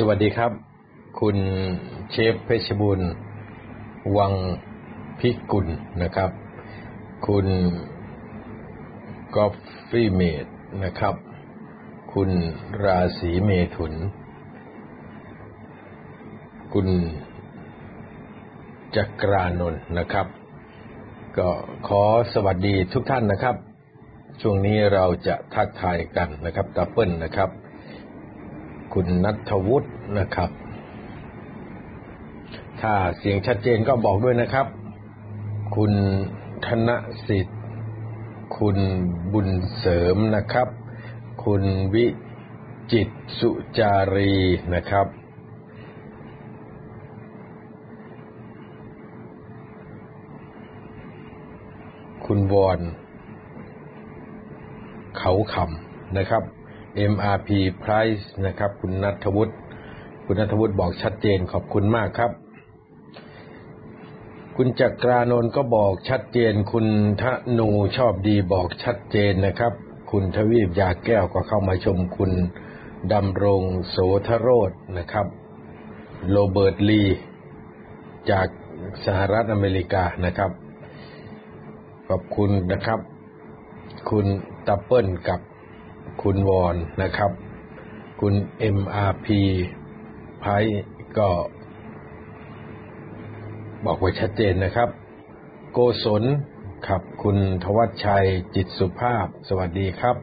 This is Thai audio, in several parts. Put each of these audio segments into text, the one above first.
สวัสดีครับ คุณเชฟเพชรบุญวังพิกุลนะครับ คุณกอฟฟี่เมดนะครับ คุณราศีเมถุน คุณจักรานนท์นะครับ ก็ขอสวัสดีทุกท่านนะครับ ช่วงนี้เราจะทักทายกันนะครับดับเบิลนะครับ คุณนัทวุฒินะครับ ถ้าเสียงชัดเจนก็บอกด้วยนะครับ คุณธนสิทธิ์ คุณบุญเสริมนะครับ คุณวิจิตสุจารีนะครับ คุณวอนเขาคำนะครับ MRP Price นะครับ คุณนัทวุฒิคุณนัทวุฒิบอกชัดเจนขอบคุณมากครับ คุณจักรานนท์ก็บอกชัดเจน คุณทนูชอบดีบอกชัดเจนนะครับ คุณทวีปยาแก้วก็เข้ามาชมคุณดำรงโสธโรธนะครับ โรเบิร์ตลี จากสหรัฐอเมริกานะครับ ขอบคุณนะครับ คุณตัปเปิลกับ คุณวอนนะครับ คุณ MRP ไพก็ บอกไว้ชัดเจนนะครับ โกศลครับ คุณทวัชชัยจิตสุภาพ สวัสดีครับ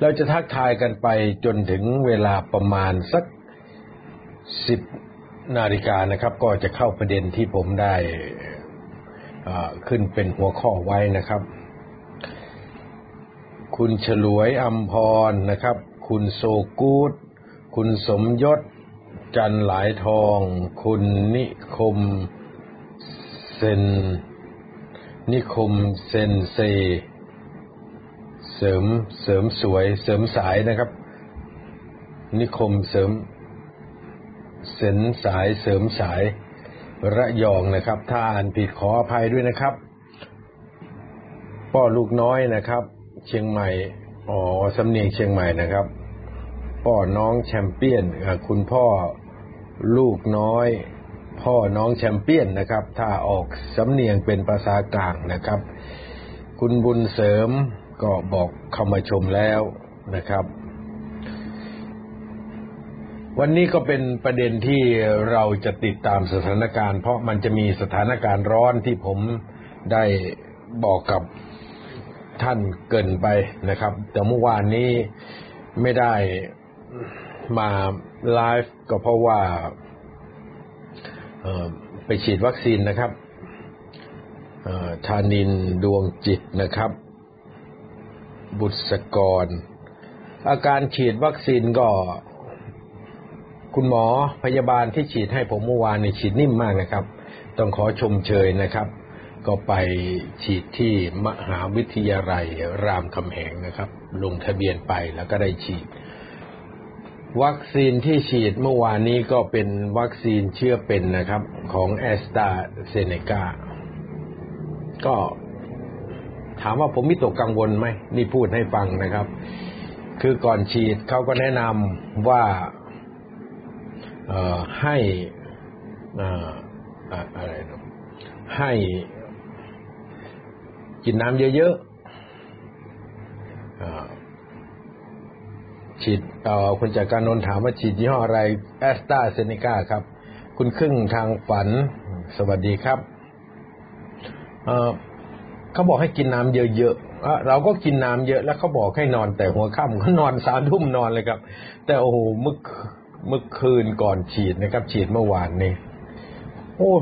เราจะทักทายกันไปจนถึงเวลาประมาณสักสิบนาฬิกานะครับ ก็จะเข้าประเด็นที่ผมได้ขึ้นเป็นหัวข้อไว้นะครับ คุณฉลวยอัมพรนะครับ คุณโซกูดคุณสมยศ จันหลายทอง คุณนิคมเซนนิคมเซนเซ เสริมเสริมสวยเสริมสายนะครับ นิคมเสริมเสนสายเสริมสายระยองนะครับ ถ้าอ่านผิดขออภัยด้วยนะครับ ป้อลูกน้อยนะครับ เชียงใหม่ อ๋อ สำเนียงเชียงใหม่นะครับป้อน้องแชมเปี้ยนคุณพ่อลูกน้อย พ่อน้องแชมเปี้ยนนะครับ ถ้าออกสำเนียงเป็นภาษากลางนะครับ คุณบุญเสริมก็บอกเข้ามาชมแล้วนะครับ วันนี้ก็เป็นประเด็นที่เราจะติดตามสถานการณ์ เพราะมันจะมีสถานการณ์ร้อนที่ผมได้บอกกับ ท่านเกินไปนะครับ แต่เมื่อวานนี้ไม่ได้มาไลฟ์ก็เพราะว่าไปฉีดวัคซีนนะครับธานินดวงจิตนะครับ บุษกร อาการฉีดวัคซีนก็ คุณหมอพยาบาลที่ฉีดให้ผมเมื่อวานนี่ฉีดนิ่มมากนะครับ ต้องขอชมเชยนะครับ ก็ไปฉีดที่มหาวิทยาลัยรามคำแหงนะครับ ลงทะเบียนไปแล้วก็ได้ฉีด วัคซีนที่ฉีดเมื่อวานนี้ก็เป็นวัคซีนเชื้อเป็นนะครับ ของแอสตราเซเนกาก็ถามว่าผมมิตกกังวลไหมนี่พูดให้ฟังนะครับ คือก่อนฉีดเขาก็แนะนำว่าให้อะไรนะให้ กินน้ำเยอะๆฉีดคุณจากการนนถามว่าฉีดยี่ห้ออะไรแอสตราเซเนกาครับ คุณครึ่งทางฝันสวัสดีครับเขาบอกให้กินน้ำเยอะๆเราก็กินน้ำเยอะแล้วเขาบอกให้นอนแต่หัวค่ำก็นอนสามทุ่มนอนเลยครับ แต่โอ้โหเมื่อเมื่อคืนก่อนฉีดนะครับ ฉีดเมื่อวานนี้โอ้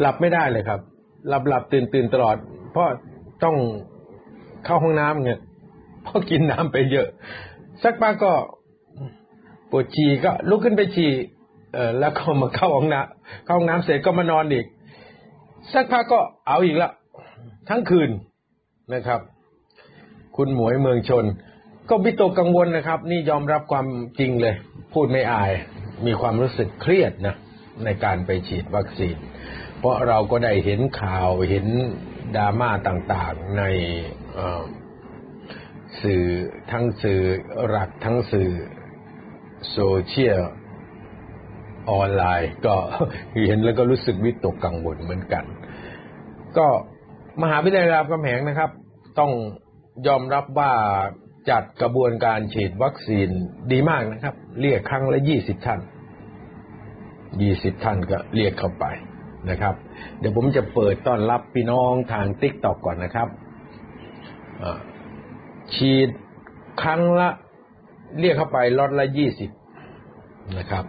หลับไม่ได้เลยครับ หลับหลับตื่นตื่นตลอด เพราะ ต้องเข้าห้องน้ำเนี่ยพราะกินน้ำไปเยอะ สักพักก็ปวดฉี่ก็ลุกขึ้นไปฉี่เออแล้วก็มาเข้าห้องน้ำเข้าห้องน้ำเสร็จก็มานอนอีก สักพักก็เอาอีกแล้วทั้งคืนนะครับ คุณหมวยเมืองชน ก็วิตกกังวลนะครับ นี่ยอมรับความจริงเลย พูดไม่อาย มีความรู้สึกเครียดนะในการไปฉีดวัคซีน เพราะเราก็ได้เห็นข่าวเห็น ดราม่าต่างๆในสื่อทั้งสื่อหลักทั้งสื่อโซเชียลออนไลน์ ก็เห็นแล้วก็รู้สึกวิตกกังวลเหมือนกัน ก็มหาวิทยาลัยรามคำแหงนะครับ ต้องยอมรับว่าจัดกระบวนการฉีดวัคซีนดีมากนะครับ เรียกครั้งละยี่สิบท่านยี่สิบท่านก็เรียกเข้าไป นะครับ เดี๋ยวผมจะเปิดต้อนรับพี่น้องทางติ๊กตอกก่อนนะครับฉีดครั้งละเรียกเข้าไปล็อตละยี่สิบนะครับ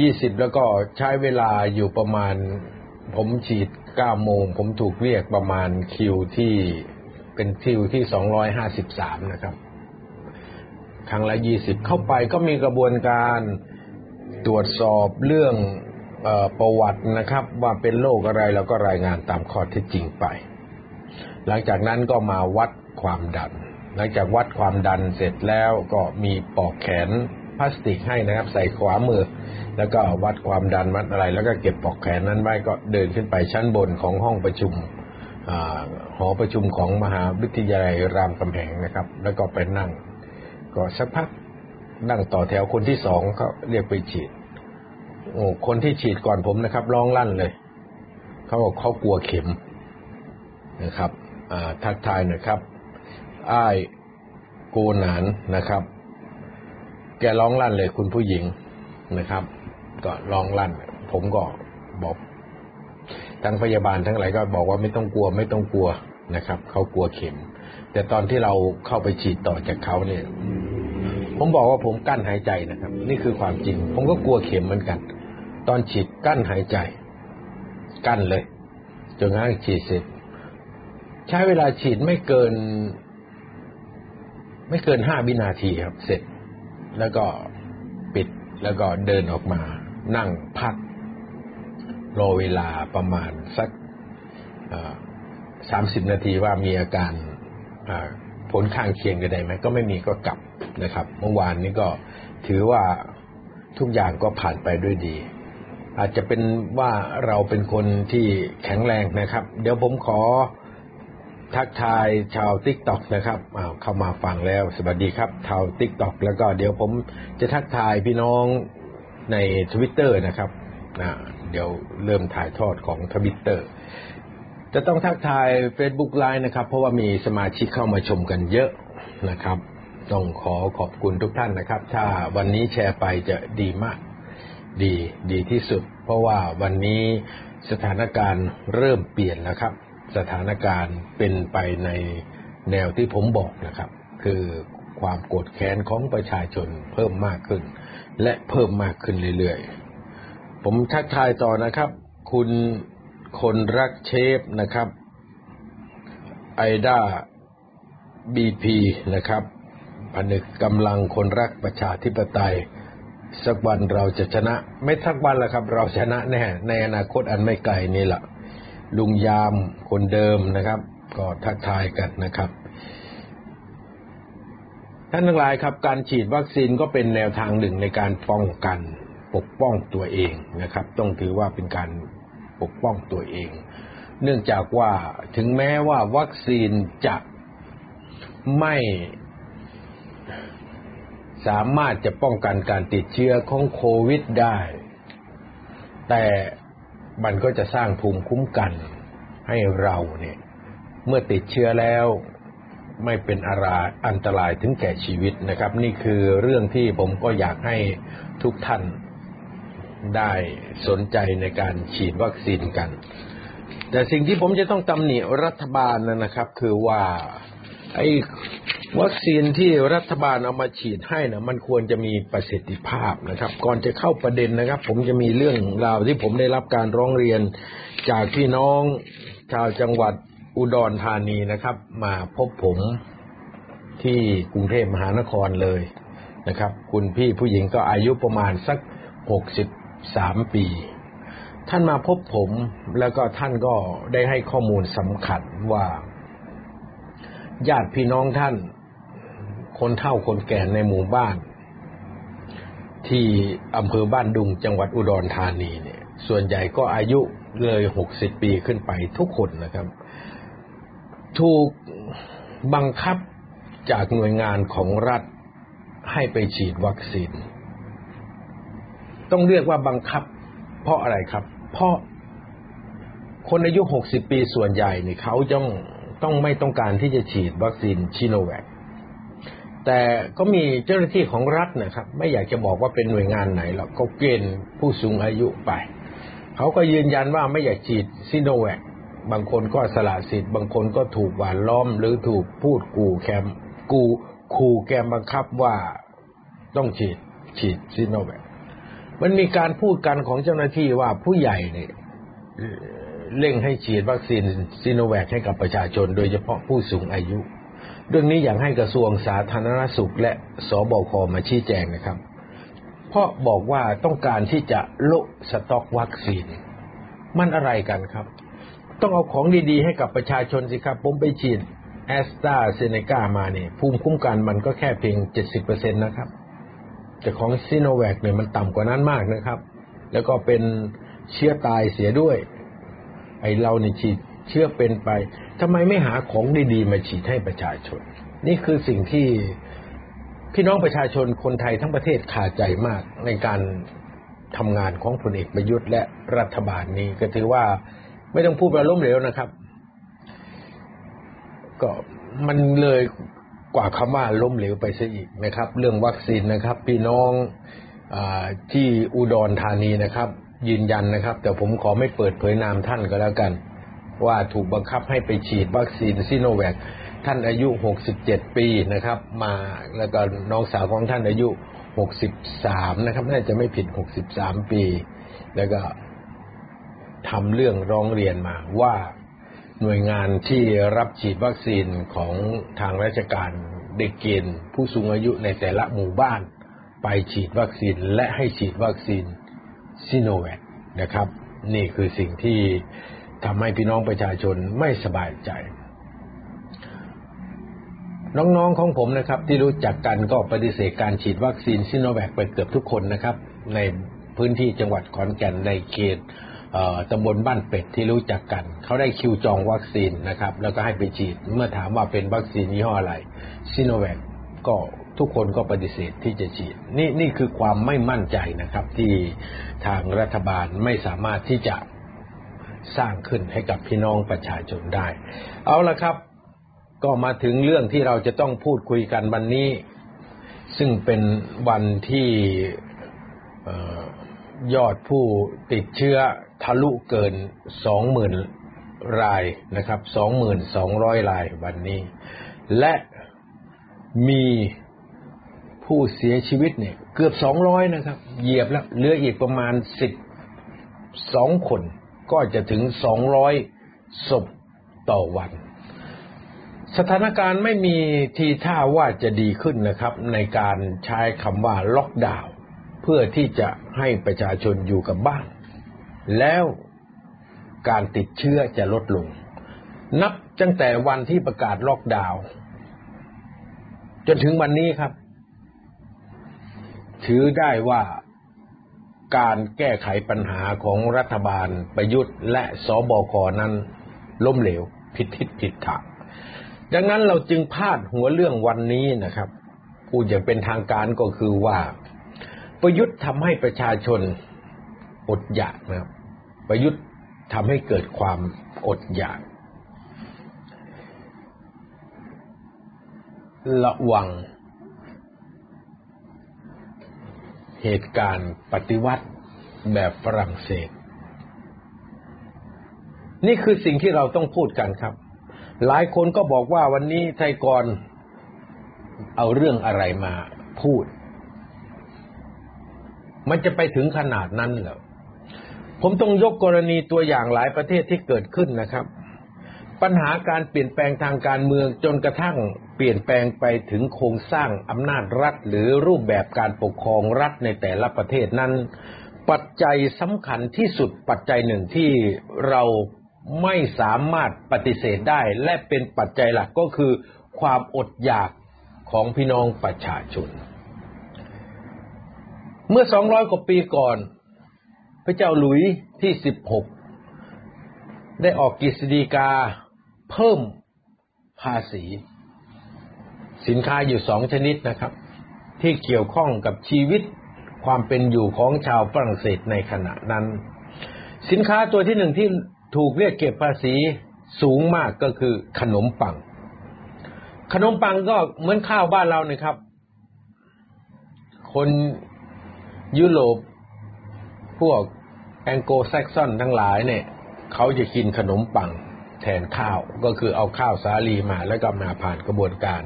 ยี่สิบแล้วก็ใช้เวลาอยู่ประมาณ ผมฉีดเก้าโมง ผมถูกเรียกประมาณคิวที่เป็นคิวที่สองร้อยห้าสิบสามนะครับ ครั้งละยี่สิบเข้าไปก็มีกระบวนการตรวจสอบเรื่อง ประวัตินะครับ ว่าเป็นโรคอะไรแล้วก็รายงานตามข้อเท็จจริงไป หลังจากนั้นก็มาวัดความดัน หลังจากวัดความดันเสร็จแล้วก็มีปอกแขนพลาสติกให้นะครับ ใส่ขวามือ แล้วก็วัดความดันวัดอะไร แล้วก็เก็บปอกแขนนั้นไว้ก็เดินขึ้นไปชั้นบนของห้องประชุมหอประชุมของมหาวิทยาลัยรามคำแหงนะครับ แล้วก็ไปนั่ง ก็สักพักนั่งต่อแถวคนที่สองเขาเรียกไปฉีด คนที่ฉีดก่อนผมนะครับร้องลั่นเลยเขาบอกเขากลัวเข็มนะครับทักทายนะครับอ้ายโกนานนะครับ แกร้องลั่นเลยคุณผู้หญิงนะครับ ก็ร้องลั่น ผมก็บอกทั้งพยาบาลทั้งหลายก็บอกว่าไม่ต้องกลัวไม่ต้องกลัวนะครับเขากลัวเข็ม แต่ตอนที่เราเข้าไปฉีดต่อจากเขาเนี่ย ผมบอกว่าผมกั้นหายใจนะครับ นี่คือความจริง ผมก็กลัวเข็มเหมือนกัน ตอนฉีดกั้นหายใจ กั้นเลยจนกระทั่งฉีดเสร็จ ใช้เวลาฉีดไม่เกิน ไม่เกินห้าวินาทีครับ เสร็จ แล้วก็ปิดแล้วก็เดินออกมา นั่งพัก รอเวลาประมาณสักสามสิบนาทีว่ามีอาการผลข้างเคียงใดไหมก็ไม่มีก็กลับนะครับ เมื่อวานนี้ก็ถือว่าทุกอย่างก็ผ่านไปด้วยดี อาจจะเป็นว่าเราเป็นคนที่แข็งแรงนะครับ เดี๋ยวผมขอทักทายชาวติ๊กต็อกนะครับเข้ามาฟังแล้วสวัสดีครับชาวติ๊กต็อกแล้วก็เดี๋ยวผมจะทักทายพี่น้องในทวิตเตอร์นะครับนะเดี๋ยวเริ่มถ่ายทอดของทวิตเตอร์จะต้องทักทาย Facebook ไลน์นะครับ เพราะว่ามีสมาชิกเข้ามาชมกันเยอะนะครับ ต้องขอขอบคุณทุกท่านนะครับ ถ้าวันนี้แชร์ไปจะดีมาก ดีดีที่สุด เพราะว่าวันนี้สถานการณ์เริ่มเปลี่ยนแล้วครับ สถานการณ์เป็นไปในแนวที่ผมบอกนะครับ คือความโกรธแค้นของประชาชนเพิ่มมากขึ้น และเพิ่มมากขึ้นเรื่อยๆ ผมทักทายต่อนะครับ คุณคนรักเชฟนะครับไอด้าบีพีนะครับผนึกกำลังคนรักประชาธิปไตย สักวันเราจะชนะ ไม่สักวันละครับ เราชนะแน่ในอนาคตอันไม่ไกลนี่แหละลุงยามคนเดิมนะครับ ก็ทักทายกันนะครับท่านทั้งหลายครับ การฉีดวัคซีนก็เป็นแนวทางหนึ่งในการป้องกันปกป้องตัวเองนะครับ ต้องถือว่าเป็นการปกป้องตัวเอง เนื่องจากว่าถึงแม้ว่าวัคซีนจะไม่ สามารถจะป้องกันการติดเชื้อของโควิดได้ แต่มันก็จะสร้างภูมิคุ้มกันให้เราเนี่ย เมื่อติดเชื้อแล้วไม่เป็นอาราอันตรายถึงแก่ชีวิตนะครับ นี่คือเรื่องที่ผมก็อยากให้ทุกท่านได้สนใจในการฉีดวัคซีนกัน แต่สิ่งที่ผมจะต้องตำหนิรัฐบาลนะครับ คือว่า ไอ้วัคซีนที่รัฐบาลเอามาฉีดให้นะมันควรจะมีประสิทธิภาพนะครับ ก่อนจะเข้าประเด็นนะครับ ผมจะมีเรื่องราวที่ผมได้รับการร้องเรียนจากพี่น้องชาวจังหวัดอุดรธานีนะครับ มาพบผมที่กรุงเทพมหานครเลยนะครับ คุณพี่ผู้หญิงก็อายุประมาณสักหกสิบสามปี ท่านมาพบผมแล้วก็ท่านก็ได้ให้ข้อมูลสำคัญว่า ญาติพี่น้องท่าน คนเฒ่าคนแก่ในหมู่บ้าน ที่อำเภอบ้านดุงจังหวัดอุดรธานีเนี่ย ส่วนใหญ่ก็อายุเลยหกสิบปีขึ้นไปทุกคนนะครับ ถูกบังคับจากหน่วยงานของรัฐให้ไปฉีดวัคซีน ต้องเรียกว่าบังคับ เพราะอะไรครับ เพราะคนอายุหกสิบปีส่วนใหญ่เนี่ยเขาต้อง ต้องไม่ต้องการที่จะฉีดวัคซีนชิโนแวคแต่ก็มีเจ้าหน้าที่ของรัฐนะครับ ไม่อยากจะบอกว่าเป็นหน่วยงานไหนหรอกก็เกณฑ์ผู้สูงอายุไป เขาก็ยืนยันว่าไม่อยากฉีดซิโนแวคบางคนก็สละสิทธิ์บางคนก็ถูกหวานล้อม หรือถูกพูดกูแคมกูขู่แกมบังคับว่าต้องฉีดฉีดซิโนแวคมันมีการพูดกันของเจ้าหน้าที่ว่าผู้ใหญ่เนี่ย เร่งให้ฉีดวัคซีนซิโนแวคให้กับประชาชน โดยเฉพาะผู้สูงอายุ เรื่องนี้อยากให้กระทรวงสาธารณสุข และสบคมาชี้แจงนะครับ เพราะบอกว่าต้องการที่จะโละสต็อกวัคซีน มันอะไรกันครับ ต้องเอาของดีๆ ให้กับประชาชนสิครับ ผมไปฉีดแอสตราเซเนกามาเนี่ยภูมิคุ้มกันมันก็แค่เพียงเจ็ดสิบเปอร์เซ็นตนะครับ แต่ของซิโนแวคเนี่ยมันต่ำกว่านั้นมากนะครับ แล้วก็เป็นเชื้อตายเสียด้วย ไอเราเนี่ยฉีดเชื้อเป็นไปทำไมไม่หาของดีๆ มาฉีดให้ประชาชน นี่คือสิ่งที่พี่น้องประชาชนคนไทยทั้งประเทศขาดใจมากในการทำงานของพลเอกประยุทธ์และรัฐบาลนี้ก็ถือว่าไม่ต้องพูดว่าล้มเหลวนะครับ ก็มันเลยกว่าคำว่าล้มเหลวไปซะอีกนะครับ เรื่องวัคซีนนะครับ พี่น้องอที่อุดรธานีนะครับ ยืนยันนะครับ แต่ผมขอไม่เปิดเผยนามท่านก็แล้วกัน ว่าถูกบังคับให้ไปฉีดวัคซีนซิโนแวคท่านอายุ 67 ปีนะครับ มาแล้วก็น้องสาวของท่านอายุ 63 นะครับ น่าจะไม่ผิด 63 ปี แล้วก็ทำเรื่องร้องเรียนมาว่าหน่วยงานที่รับฉีดวัคซีนของทางราชการเด็กเกณฑ์ผู้สูงอายุในแต่ละหมู่บ้าน ไปฉีดวัคซีนและให้ฉีดวัคซีน ซิโนแวคนะครับ นี่คือสิ่งที่ทำให้พี่น้องประชาชนไม่สบายใจ น้องๆของผมนะครับ ที่รู้จักกันก็ปฏิเสธการฉีดวัคซีนซิโนแวคไปเกือบทุกคนนะครับ ในพื้นที่จังหวัดขอนแก่นในเขตตำบลบ้านเป็ดที่รู้จักกัน เขาได้คิวจองวัคซีนนะครับ แล้วก็ให้ไปฉีดเมื่อถามว่าเป็นวัคซีนยี่ห้ออะไรซิโนแวคก็ทุกคนก็ปฏิเสธที่จะฉีด นี่นี่คือความไม่มั่นใจนะครับที่ ทางรัฐบาลไม่สามารถที่จะสร้างขึ้นให้กับพี่น้องประชาชนได้ เอาละครับ ก็มาถึงเรื่องที่เราจะต้องพูดคุยกันวันนี้ ซึ่งเป็นวันที่ยอดผู้ติดเชื้อทะลุเกินสองหมื่นรายนะครับสองหมื่นสองร้อยรายวันนี้ และมี ผู้เสียชีวิตเนี่ย เกือบสองร้อยนะครับ เหยียบแล้วเหลืออีกประมาณสิบสองคน ก็จะถึงสองร้อยศพต่อวัน สถานการณ์ไม่มีทีท่าว่าจะดีขึ้นนะครับ ในการใช้คำว่าล็อกดาวน์เพื่อที่จะให้ประชาชนอยู่กับบ้าน แล้วการติดเชื้อจะลดลง นับตั้งแต่วันที่ประกาศล็อกดาวน์จนถึงวันนี้ครับ ถือได้ว่าการแก้ไขปัญหาของรัฐบาลประยุทธ์และสบคนั้นล้มเหลว ผิดทิศผิดทางดังนั้นเราจึงพาดหัวเรื่องวันนี้นะครับพูดอย่างเป็นทางการก็คือว่า ประยุทธ์ทำให้ประชาชนอดอยากนะครับประยุทธ์ทำให้เกิดความอดอยาก ระวัง เหตุการณ์ปฏิวัติแบบฝรั่งเศส นี่คือสิ่งที่เราต้องพูดกันครับ หลายคนก็บอกว่าวันนี้ไทยกรเอาเรื่องอะไรมาพูด มันจะไปถึงขนาดนั้นเหรอผมต้องยกกรณีตัวอย่างหลายประเทศที่เกิดขึ้นนะครับ ปัญหาการเปลี่ยนแปลงทางการเมืองจนกระทั่ง เปลี่ยนแปลงไปถึงโครงสร้างอำนาจรัฐ หรือรูปแบบการปกครองรัฐในแต่ละประเทศนั้น ปัจจัยสำคัญที่สุดปัจจัยหนึ่งที่เราไม่สามารถปฏิเสธได้ และเป็นปัจจัยหลักก็คือ ความอดอยากของพี่น้องประชาชน เมื่อสองร้อยกว่าปีก่อน พระเจ้าหลุยที่สิบหกได้ออกกฤษฎีกาเพิ่มภาษี สินค้าอยู่สองชนิดนะครับ ที่เกี่ยวข้องกับชีวิตความเป็นอยู่ของชาวฝรั่งเศสในขณะนั้น สินค้าตัวที่หนึ่งที่ถูกเรียกเก็บภาษีสูงมากก็คือขนมปัง ขนมปังก็เหมือนข้าวบ้านเราเนี่ยครับ คนยุโรปพวกแองโกลแซกซอนทั้งหลายเนี่ย เขาจะกินขนมปังแทนข้าวก็คือเอาข้าวสาลีมาแล้วก็มาผ่านกระบวนการ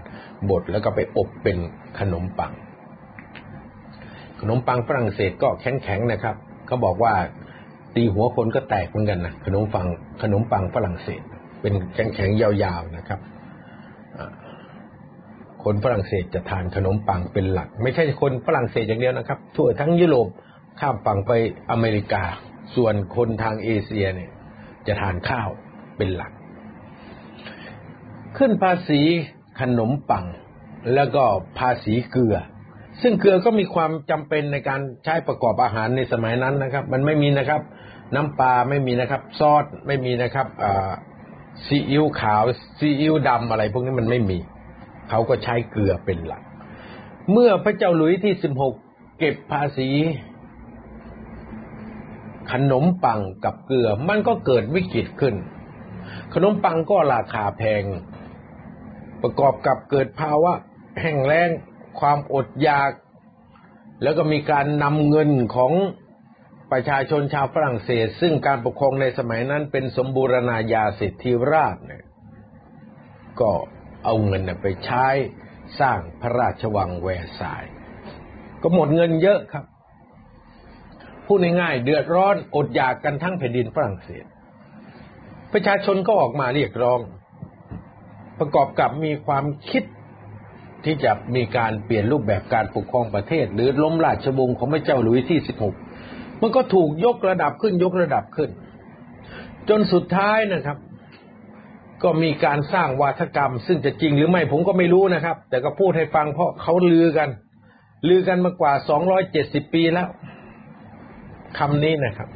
บดแล้วก็ไปอบเป็นขนมปัง ขนมปังฝรั่งเศสก็แข็งๆนะครับเขาบอกว่าตีหัวคนก็แตกเหมือนกันนะขนมปังขนมปังฝรั่งเศส เป็นแข็งๆยาวๆนะครับคนฝรั่งเศสจะทานขนมปังเป็นหลัก ไม่ใช่คนฝรั่งเศสอย่างเดียวนะครับ ทั่วทั้งยุโรปข้ามฝั่งไปอเมริกา ส่วนคนทางเอเชียเนี่ย จะทานข้าวเป็นหลัก ขึ้นภาษี ขนมปัง แล้วก็ภาษีเกลือ ซึ่งเกลือก็มีความจำเป็นในการใช้ประกอบอาหารในสมัยนั้นนะครับ มันไม่มีนะครับ น้ำปลาไม่มีนะครับ ซอสไม่มีนะครับซีอิ๊วขาวซีอิ๊วดำอะไร พวกนี้มันไม่มี เขาก็ใช้เกลือเป็นหลัก เมื่อพระเจ้าหลุยที่สิบหกเก็บภาษีขนมปังกับเกลือ มันก็เกิดวิกฤตขึ้น ขนมปังก็ราคาแพง ประกอบกับเกิดภาวะแห้งแล้งความอดอยาก แล้วก็มีการนำเงินของประชาชนชาวฝรั่งเศส ซึ่งการปกครองในสมัยนั้นเป็นสมบูรณาญาสิทธิราชเนี่ยก็เอาเงินไปใช้สร้างพระราชวังแวร์สาย ก็หมดเงินเยอะครับ พูดง่ายๆเดือดร้อนอดอยากกันทั้งแผ่นดินฝรั่งเศส ประชาชนก็ออกมาเรียกร้อง ประกอบกับมีความคิดที่จะมีการเปลี่ยนรูปแบบการปกครองประเทศ หรือล้มราชวงศ์ของพระเจ้าหลุยส์ที่สิบหกมันก็ถูกยกระดับขึ้นยกระดับขึ้น จนสุดท้ายนะครับ ก็มีการสร้างวาทกรรม ซึ่งจะจริงหรือไม่ผมก็ไม่รู้นะครับ แต่ก็พูดให้ฟังเพราะเขาลือกัน ลือกันมากว่าสองร้อยเจ็ดสิบปีแล้วคำนี้นะครับ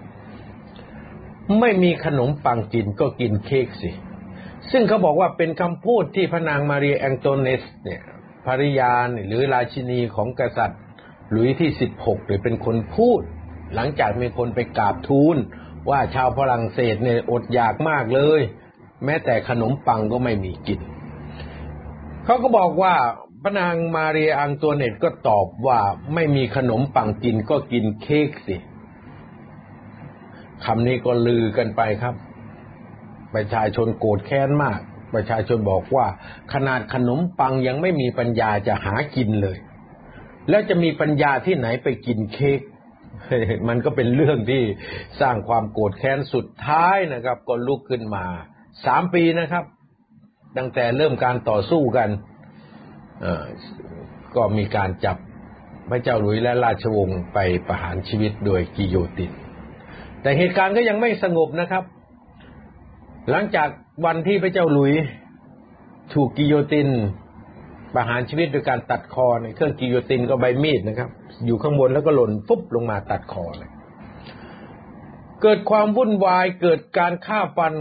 ไม่มีขนมปังกินก็กินเค้กสิ ซึ่งเขาบอกว่าเป็นคำพูดที่พระนางมารีแองโตเนสเนี่ยภริยาหรือราชินีของกษัตริย์หลุยที่สิบหกหรือเป็นคนพูด หลังจากมีคนไปกราบทูลว่าชาวฝรั่งเศสเนี่ยอดอยากมากเลย แม้แต่ขนมปังก็ไม่มีกินเขาก็บอกว่าพระนางมาเรียอังตัวเนตก็ตอบว่าไม่มีขนมปังกินก็กินเค้กสิคำนี้ก็ลือกันไปครับ ประชาชนโกรธแค้นมาก ประชาชนบอกว่า ขนาดขนมปังยังไม่มีปัญญาจะหากินเลย แล้วจะมีปัญญาที่ไหนไปกินเค้กมันก็เป็นเรื่องที่สร้างความโกรธแค้นสุดท้ายนะครับ ก็ลุกขึ้นมาสามปีนะครับ ตั้งแต่เริ่มการต่อสู้กันก็มีการจับพระเจ้าหลุยและราชวงศ์ไปประหารชีวิตโดยกิโยตินแต่เหตุการณ์ก็ยังไม่สงบนะครับ หลังจากวันที่พระเจ้าหลุยถูกกิโยตินประหารชีวิตโดยการตัดคอในเครื่องกิโยตินก็ใบมีดนะครับ อยู่ข้างบนแล้วก็หล่นฟุบลงมาตัดคอเลยเกิดความวุ่นวายเกิดการฆ่าฟัน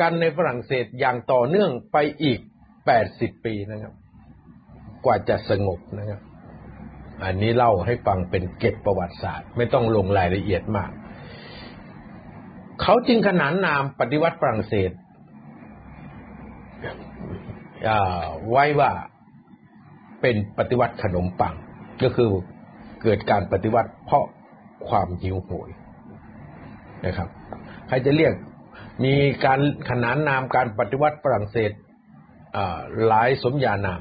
กันในฝรั่งเศสอย่างต่อเนื่องไปอีกแปดสิบปีนะครับ กว่าจะสงบนะครับ อันนี้เล่าให้ฟังเป็นเก็บประวัติศาสตร์ ไม่ต้องลงรายละเอียดมาก เขาจึงขนานนามปฏิวัติฝรั่งเศสไว้ว่าเป็นปฏิวัติขนมปัง ก็คือเกิดการปฏิวัติเพราะความหิวโหยนะครับใครจะเรียกมีการขนานนามการปฏิวัติฝรั่งเศสหลายสมญานาม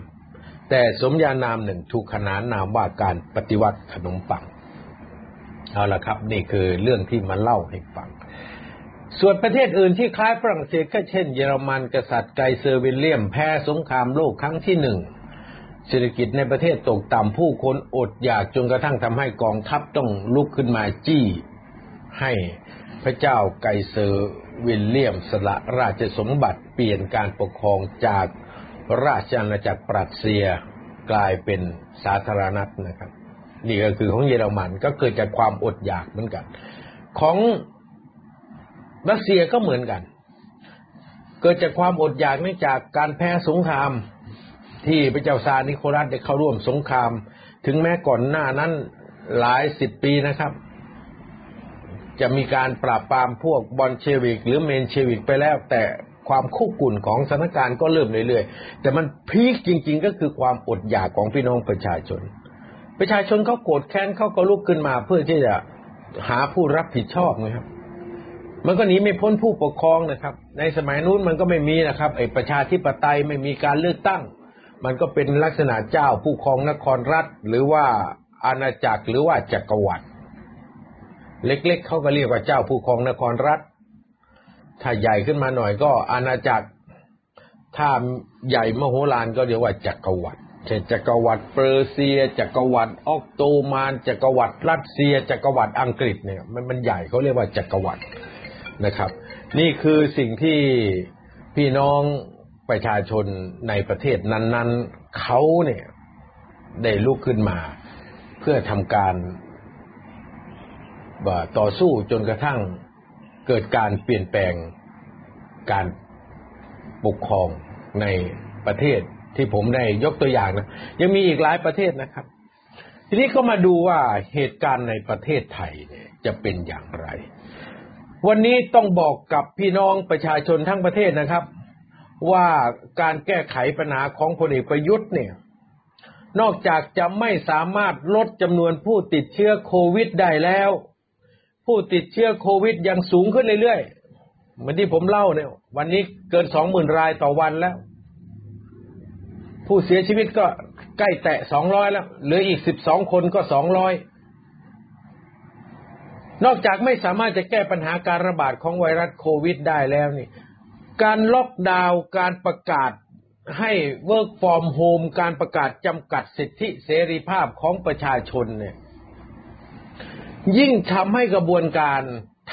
แต่สมญานามหนึ่งถูกขนานนามว่าการปฏิวัติขนมปังเอาละครับ นี่คือเรื่องที่มาเล่าให้ฟัง ส่วนประเทศอื่นที่คล้ายฝรั่งเศสก็เช่นเยอรมันกษัตริย์ไกเซอร์วิลเลียมแพ้สงครามโลกครั้งที่หนึ่งเศรษฐกิจในประเทศตกต่ำผู้คนอดอยากจนกระทั่งทำให้กองทัพต้องลุกขึ้นมาจี้ ให้พระเจ้าไกเซอร์วิลเลียมสละราชสมบัติเปลี่ยนการปกครองจากราชอาณาจักรปรัสเซียกลายเป็นสาธารณรัฐนะครับ นี่ก็คือของเยอรมันก็เกิดจากความอดอยากเหมือนกัน ของ รัสเซียก็เหมือนกัน เกิดจากความอดอยากเนื่องจากการแพ้สงคราม ที่พระเจ้าซานิโคลัสได้เข้าร่วมสงคราม ถึงแม้ก่อนหน้านั้นหลายสิบปีนะครับ จะมีการปราบปรามพวกบอลเชวิก หรือเมนเชวิกไปแล้ว แต่ความคุกกุ่นของสถานการณ์ก็เริ่มเรื่อยๆ แต่มันพีคจริง ๆ ก็คือความอดอยากของพี่น้องประชาชน ประชาชนเขาโกรธแค้นเขาก็ลุกขึ้นมาเพื่อที่จะหาผู้รับผิดชอบนะครับ มันก็หนีไม่พ้นผู้ปกครองนะครับ ในสมัยนู้นมันก็ไม่มีนะครับไอ้ประชาธิปไตยไม่มีการเลือกตั้ง มันก็เป็นลักษณะเจ้าผู้ครองนครรัฐ หรือว่าอาณาจักรหรือว่าจักรวรรดิเล็ก ๆเขาก็เรียกว่าเจ้าผู้ครองนครรัฐ ถ้าใหญ่ขึ้นมาหน่อยก็อาณาจักร ถ้าใหญ่มโหฬารก็เรียกว่าจักรวรรดิเช่นจักรวรรดิเปอร์เซีย จักรวรรดิออกโตมาน จักรวรรดิรัสเซีย จักรวรรดิอังกฤษเนี่ยมันมันใหญ่เขาเรียกว่าจักรวรรดิ นะครับ นี่คือสิ่งที่พี่น้องประชาชนในประเทศนั้น ๆเขาเนี่ยได้ลุกขึ้นมา เพื่อทำการต่อสู้จนกระทั่งเกิดการเปลี่ยนแปลงการปกครองในประเทศที่ผมได้ยกตัวอย่างนะยังมีอีกหลายประเทศนะครับ ทีนี้ก็มาดูว่าเหตุการณ์ในประเทศไทยเนี่ยจะเป็นอย่างไร วันนี้ต้องบอกกับพี่น้องประชาชนทั้งประเทศนะครับ ว่าการแก้ไขปัญหาของพลเอกประยุทธ์เนี่ย นอกจากจะไม่สามารถลดจำนวนผู้ติดเชื้อโควิดได้แล้ว ผู้ติดเชื้อโควิดยังสูงขึ้นเรื่อยๆเหมือนที่ผมเล่าเนี่ย วันนี้เกินสองหมื่นรายต่อวันแล้ว ผู้เสียชีวิตก็ใกล้แตะสองร้อยแล้วเหลืออีกสิบสองคนก็สองร้อย นอกจากไม่สามารถจะแก้ปัญหาการระบาดของไวรัสโควิดได้แล้วนี่ การล็อกดาวน์การประกาศให้ work from home การประกาศจำกัดสิทธิเสรีภาพของประชาชนเนี่ย ยิ่งทำให้กระบวนการ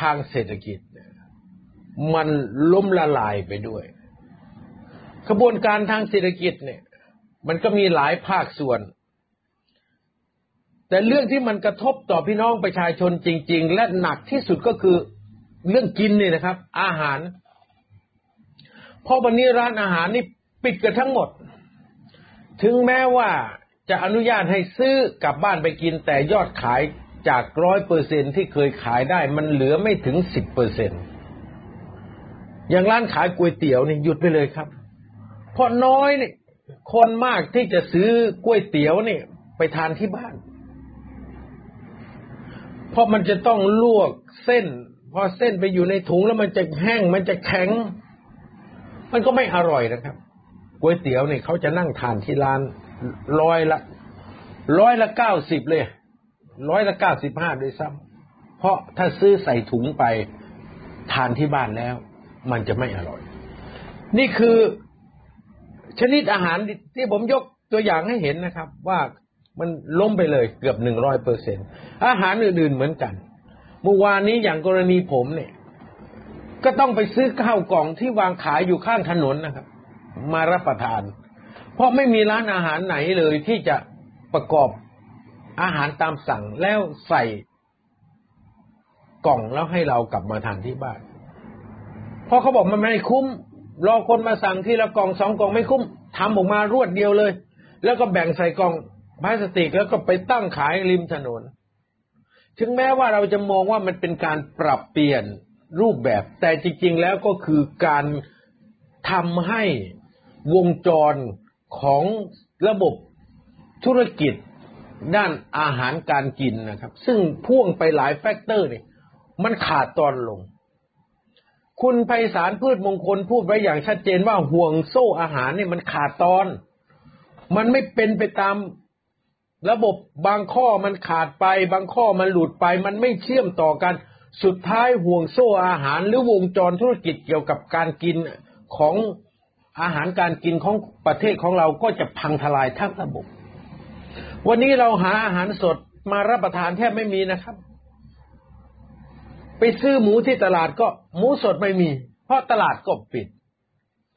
ทางเศรษฐกิจ มันล้มละลายไปด้วย กระบวนการทางเศรษฐกิจเนี่ย มันก็มีหลายภาคส่วน แต่เรื่องที่มันกระทบต่อพี่น้องประชาชนจริง ๆ และหนักที่สุดก็คือเรื่องกินเนี่ยนะครับ อาหาร เพราะวันนี้ร้านอาหารนี่ปิดกันทั้งหมด ถึงแม้ว่าจะอนุญาตให้ซื้อกลับบ้านไปกิน แต่ยอดขายจากร้อยเปอร์เซ็นที่เคยขายได้ มันเหลือไม่ถึงสิบเปอร์เซ็นอย่างร้านขายก๋วยเตี๋ยวนี่หยุดไปเลยครับ เพราะน้อยนี่คนมากที่จะซื้อก๋วยเตี๋ยวนี่ไปทานที่บ้าน เพราะมันจะต้องลวกเส้น พอเส้นไปอยู่ในถุงแล้วมันจะแห้งมันจะแข็ง มันก็ไม่อร่อยนะครับก๋วยเตี๋ยวเนี่ยเขาจะนั่งทานที่ร้านร้อยละร้อยละเก้าสิบเลยร้อยละเก้าสิบห้าด้วยซ้ำเพราะถ้าซื้อใส่ถุงไปทานที่บ้านแล้ว มันจะไม่อร่อย นี่คือชนิดอาหารที่ผมยกตัวอย่างให้เห็นนะครับ ว่า มันล้มไปเลยเกือบหนึ่งร้อยเปอร์เซ็นอาหารอื่นๆเหมือนกันเมื่อวานนี้อย่างกรณีผมเนี่ย ก็ต้องไปซื้อข้าวกล่องที่วางขายอยู่ข้างถนนนะครับ มารับประทาน เพราะไม่มีร้านอาหารไหนเลยที่จะประกอบอาหารตามสั่งแล้วใส่กล่องแล้วให้เรากลับมาทานที่บ้านเพราะเขาบอกมันไม่คุ้ม รอคนมาสั่งทีละกล่องสองกล่องไม่คุ้มทำออกมารวดเดียวเลย แล้วก็แบ่งใส่กล่อง พลาสติกแล้วก็ไปตั้งขายริมถนน ถึงแม้ว่าเราจะมองว่ามันเป็นการปรับเปลี่ยนรูปแบบ แต่จริง ๆ แล้วก็คือการทำให้วงจรของระบบธุรกิจด้านอาหารการกินนะครับ ซึ่งพ่วงไปหลายแฟกเตอร์เนี่ยมันขาดตอนลง คุณไพศาลพืชมงคลพูดไว้อย่างชัดเจนว่าห่วงโซ่อาหารเนี่ยมันขาดตอน มันไม่เป็นไปตาม ระบบบางข้อมันขาดไป บางข้อมันหลุดไป มันไม่เชื่อมต่อกัน สุดท้ายห่วงโซ่อาหารหรือวงจรธุรกิจเกี่ยวกับการกินของอาหารการกินของประเทศของเราก็จะพังทลายทั้งระบบ วันนี้เราหาอาหารสดมารับประทานแทบไม่มีนะครับ ไปซื้อหมูที่ตลาดก็หมูสดไม่มี เพราะตลาดก็ปิด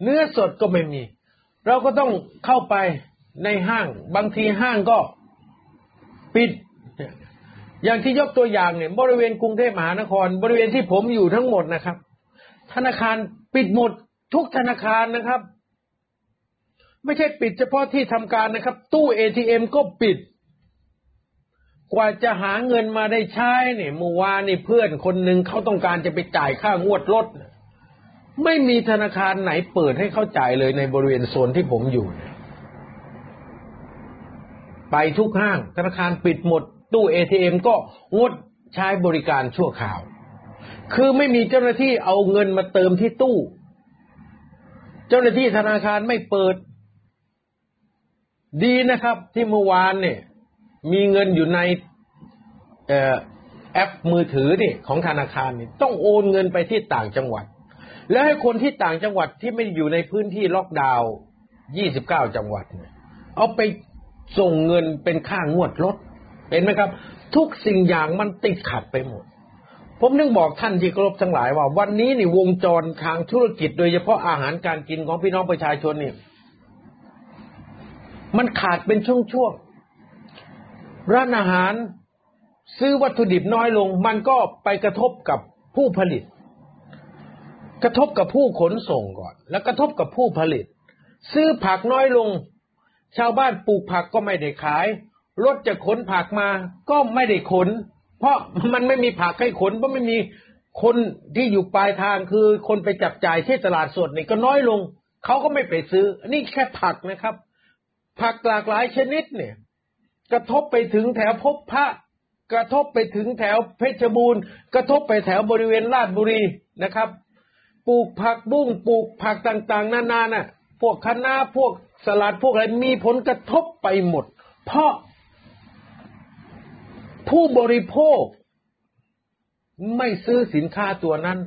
เนื้อสดก็ไม่มี เราก็ต้องเข้าไปในห้าง บางทีห้างก็ ปิด อย่างที่ยกตัวอย่างเนี่ย บริเวณกรุงเทพมหานคร บริเวณที่ผมอยู่ทั้งหมดนะครับ ธนาคารปิดหมดทุกธนาคารนะครับ ไม่ใช่ปิดเฉพาะที่ทำการนะครับ ตู้เอทีเอ็มก็ปิด กว่าจะหาเงินมาได้ใช้เนี่ยเมื่อวานนี่เพื่อนคนหนึ่งเขาต้องการจะไปจ่ายค่างวดรถไม่มีธนาคารไหนเปิดให้เขาจ่ายเลยในบริเวณโซนที่ผมอยู่เนี่ย ไปทุกห้างธนาคารปิดหมด ตู้เอทีเอ็มก็งดใช้บริการชั่วคราว คือไม่มีเจ้าหน้าที่เอาเงินมาเติมที่ตู้ เจ้าหน้าที่ธนาคารไม่เปิด ดีนะครับ ที่เมื่อวานเนี่ย มีเงินอยู่ในแอปมือถือนี่ของธนาคารนี่ต้องโอนเงินไปที่ต่างจังหวัด แล้วให้คนที่ต่างจังหวัดที่ไม่อยู่ในพื้นที่ล็อกดาวน์ 29 จังหวัดเนี่ยเอาไป ส่งเงินเป็นค่างวดรถเห็นไหมครับ ทุกสิ่งอย่างมันติดขัดไปหมด ผมนึกบอกท่านที่เคารพทั้งหลายว่า วันนี้นี่วงจรทางธุรกิจ โดยเฉพาะอาหารการกินของพี่น้องประชาชนนี่มันขาดเป็นช่วงๆร้านอาหารซื้อวัตถุดิบน้อยลง มันก็ไปกระทบกับผู้ผลิต กระทบกับผู้ขนส่งก่อน แล้วกระทบกับผู้ผลิต ซื้อผักน้อยลง ชาวบ้านปลูกผักก็ไม่ได้ขาย รถจะขนผักมาก็ไม่ได้ขน เพราะมันไม่มีผักให้ขนเพราะไม่มีคนที่อยู่ปลายทางคือคนไปจับจ่ายที่ตลาดสดนี่ก็น้อยลง เขาก็ไม่ไปซื้อ นี่แค่ผักนะครับ ผักหลากหลายชนิดเนี่ย กระทบไปถึงแถวพบพระกระทบไปถึงแถวเพชรบูรณ์ กระทบไปแถวบริเวณลาดบุรีนะครับ ปลูกผักบุ้งปลูกผักต่างๆ นานาน่ะ พวกคะน้าพวก สลัดพวกอะไรมีผลกระทบไปหมด เพราะผู้บริโภค ไม่ซื้อสินค้าตัวนั้น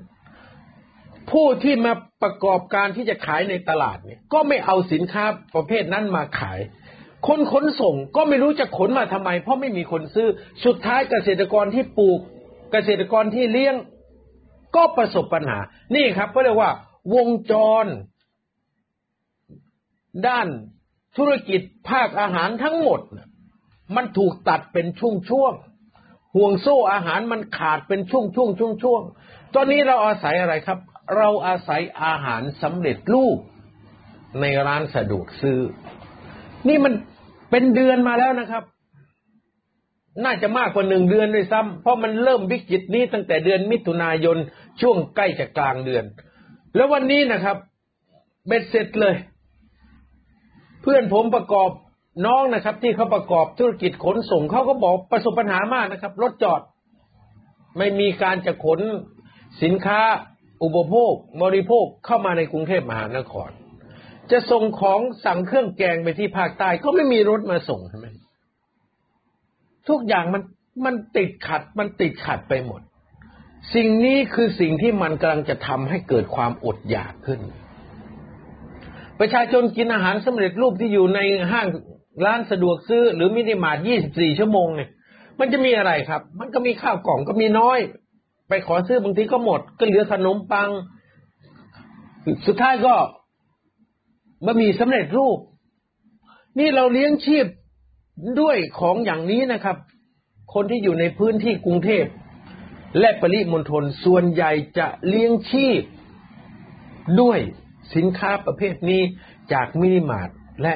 ผู้ที่มาประกอบการที่จะขายในตลาดเนี่ย ก็ไม่เอาสินค้าประเภทนั้นมาขาย คนขนส่งก็ไม่รู้จะขนมาทำไม เพราะไม่มีคนซื้อสุดท้ายเกษตรกรที่ปลูก เกษตรกรที่เลี้ยง ก็ประสบปัญหา นี่ครับก็เรียกว่าวงจร ด้านธุรกิจภาคอาหารทั้งหมด มันถูกตัดเป็นช่วงๆห่วงโซ่อาหารมันขาดเป็นช่วงช่วงช่วงช่วงตอนนี้เราอาศัยอะไรครับ เราอาศัยอาหารสำเร็จรูปในร้านสะดวกซื้อ นี่มันเป็นเดือนมาแล้วนะครับ น่าจะมากกว่าหนึ่งเดือนด้วยซ้ำเพราะมันเริ่มวิกฤตนี้ตั้งแต่เดือนมิถุนายนช่วงใกล้จะกลางเดือน แล้ววันนี้นะครับ เบ็ดเสร็จเลย เพื่อนผมประกอบน้องนะครับ ที่เขาประกอบธุรกิจขนส่งเขาก็บอกประสบปัญหามากนะครับ รถจอด ไม่มีการจะขนสินค้า อุปโภค บริโภคเข้ามาในกรุงเทพมหานคร จะส่งของสั่งเครื่องแกงไปที่ภาคใต้ก็ไม่มีรถมาส่งใช่ไหมทุกอย่างมันมันติดขัดมันติดขัดไปหมด สิ่งนี้คือสิ่งที่มันกำลังจะทำให้เกิดความอดอยากขึ้น ประชาชนกินอาหารสำเร็จรูปที่อยู่ในห้างร้านสะดวกซื้อ หรือมินิมาร์ท24 ชั่วโมงเนี่ย มันจะมีอะไรครับ มันก็มีข้าวกล่องก็มีน้อย ไปขอซื้อบางทีก็หมด ก็เหลือขนมปัง สุดท้ายก็บะหมี่สำเร็จรูป นี่เราเลี้ยงชีพด้วยของอย่างนี้นะครับ คนที่อยู่ในพื้นที่กรุงเทพและปริมณฑลส่วนใหญ่จะเลี้ยงชีพด้วย สินค้าประเภทนี้จากมินิมาร์ทและ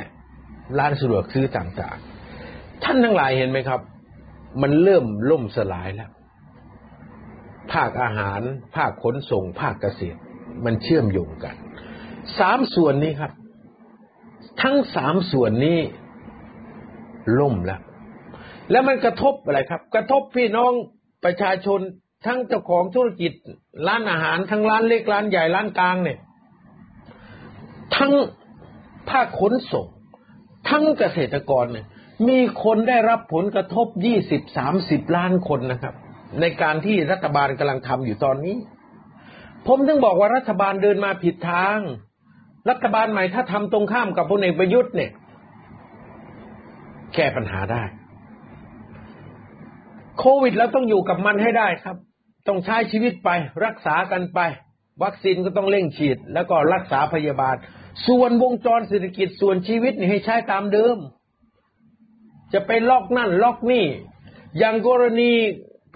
ร้านสะดวกซื้อต่างๆ ท่านทั้งหลายเห็นไหมครับ มันเริ่มล่มสลายแล้ว ภาคอาหาร ภาคขนส่ง ภาคเกษตร มันเชื่อมโยงกัน สามส่วนนี้ครับ ทั้งสามส่วนนี้ล่มแล้ว แล้วมันกระทบอะไรครับ กระทบพี่น้องประชาชนทั้งเจ้าของธุรกิจ ร้านอาหาร ทั้งร้านเล็กร้านใหญ่ร้านกลางเนี่ย ทั้งภาคขนส่ง ทั้งเกษตรกรเนี่ยมีคนได้รับผลกระทบยี่สิบสามสิบล้านคนนะครับ ในการที่รัฐบาลกำลังทำอยู่ตอนนี้ ผมถึงบอกว่ารัฐบาลเดินมาผิดทาง รัฐบาลใหม่ถ้าทำตรงข้ามกับพลเอกประยุทธ์เนี่ย แก้ปัญหาได้ โควิดแล้วต้องอยู่กับมันให้ได้ครับ ต้องใช้ชีวิตไปรักษากันไป วัคซีนก็ต้องเร่งฉีด แล้วก็รักษาพยาบาล ส่วนวงจรเศรษฐกิจส่วนชีวิตนี่ให้ใช้ตามเดิม จะไปล็อกนั่นล็อกนี่ อย่างกรณี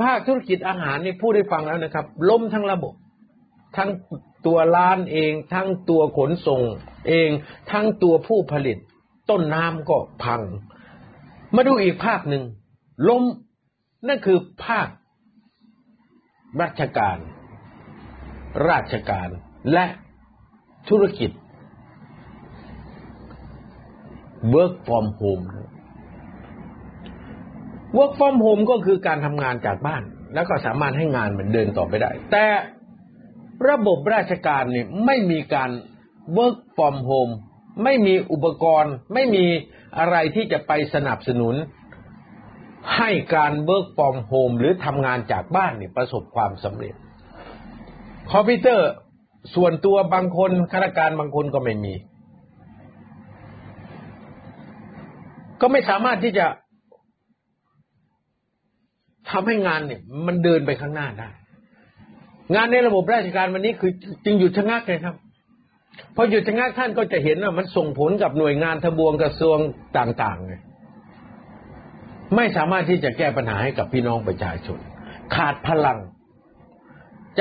ภาคธุรกิจอาหารนี่พูดให้ฟังแล้วนะครับ ล้มทั้งระบบ ทั้งตัวร้านเอง ทั้งตัวขนส่ง เอง ทั้งตัวผู้ผลิต ต้นน้ำก็พัง มาดูอีกภาคหนึ่งล้มนั่นคือภาคราชการ ราชการและธุรกิจ work from home work from home ก็คือการทำงานจากบ้าน แล้วก็สามารถให้งานมันเดินต่อไปได้ แต่ระบบราชการเนี่ยไม่มีการ work from home ไม่มีอุปกรณ์ ไม่มีอะไรที่จะไปสนับสนุน ให้การ work from home หรือทำงานจากบ้านเนี่ยประสบความสำเร็จ คอมพิวเตอร์ส่วนตัวบางคนข้าราชการบางคนก็ไม่มี ก็ไม่สามารถที่จะทำให้งานเนี่ย มันเดินไปข้างหน้าได้ งานในระบบราชการวันนี้คือจึงหยุดชะงักเลยครับพอหยุดชะงักท่านก็จะเห็นว่ามันส่งผลกับหน่วยงานทบวงกระทรวงต่างๆไงไม่สามารถที่จะแก้ปัญหาให้กับพี่น้องประชาชน ขาดพลัง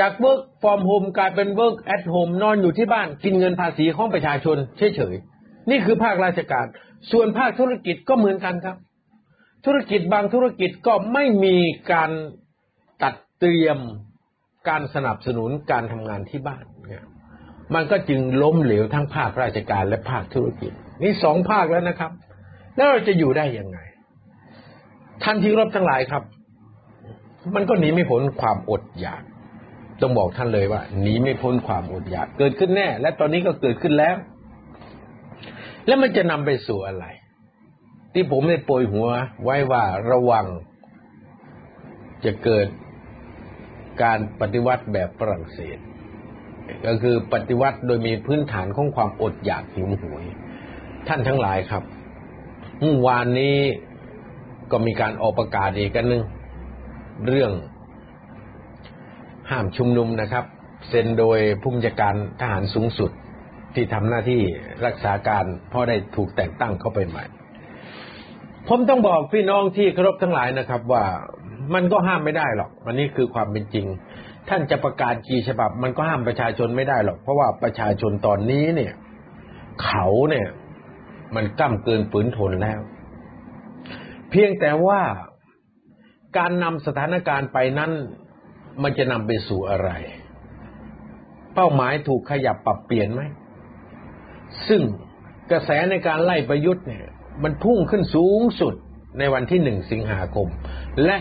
จาก work from home กลายเป็น work at home นอนอยู่ที่บ้านกินเงินภาษีของประชาชนเฉยๆ นี่คือภาคราชการ ส่วนภาคธุรกิจก็เหมือนกันครับ ธุรกิจบางธุรกิจก็ไม่มีการตัดเตรียมการสนับสนุนการทำงานที่บ้านเนี่ยมันก็จึงล้มเหลวทั้งภาคราชการและภาคธุรกิจ นี่สองภาคแล้วนะครับ แล้วเราจะอยู่ได้ยังไง ท่านที่รบทั้งหลายครับ มันก็หนีไม่พ้นความอดอยาก ต้องบอกท่านเลยว่าหนีไม่พ้นความอดอยากเกิดขึ้นแน่ และตอนนี้ก็เกิดขึ้นแล้ว แล้วมันจะนำไปสู่อะไร ที่ผมได้โปรยหัว ไว้ว่าระวัง จะเกิดการปฏิวัติแบบฝรั่งเศส ก็คือปฏิวัติโดยมีพื้นฐานของความอดอยากหิวโหวยท่านทั้งหลายครับเมื่อวานนี้ก็มีการออกประกาศอีกกันหนึ่งเรื่อง ห้ามชุมนุมนะครับ เซ็นโดยผู้บัญชาการทหารสูงสุดที่ทำหน้าที่รักษาการเพราะได้ถูกแต่งตั้งเข้าไปใหม่ ผมต้องบอกพี่น้องที่เคารพทั้งหลายนะครับ ว่ามันก็ห้ามไม่ได้หรอกอันนี้คือความเป็นจริง ท่านจะประกาศกี่ฉบับ มันก็ห้ามประชาชนไม่ได้หรอก เพราะว่าประชาชนตอนนี้เนี่ย เขาเนี่ย มันก้ำเกินฝืนทนแล้ว เพียงแต่ว่าการนำสถานการณ์ไปนั้น มันจะนำไปสู่อะไร เป้าหมายถูกขยับปรับเปลี่ยนไหม ซึ่งกระแสในการไล่ประยุทธ์เนี่ย มันพุ่งขึ้นสูงสุดในวันที่หนึ่งสิงหาคม และ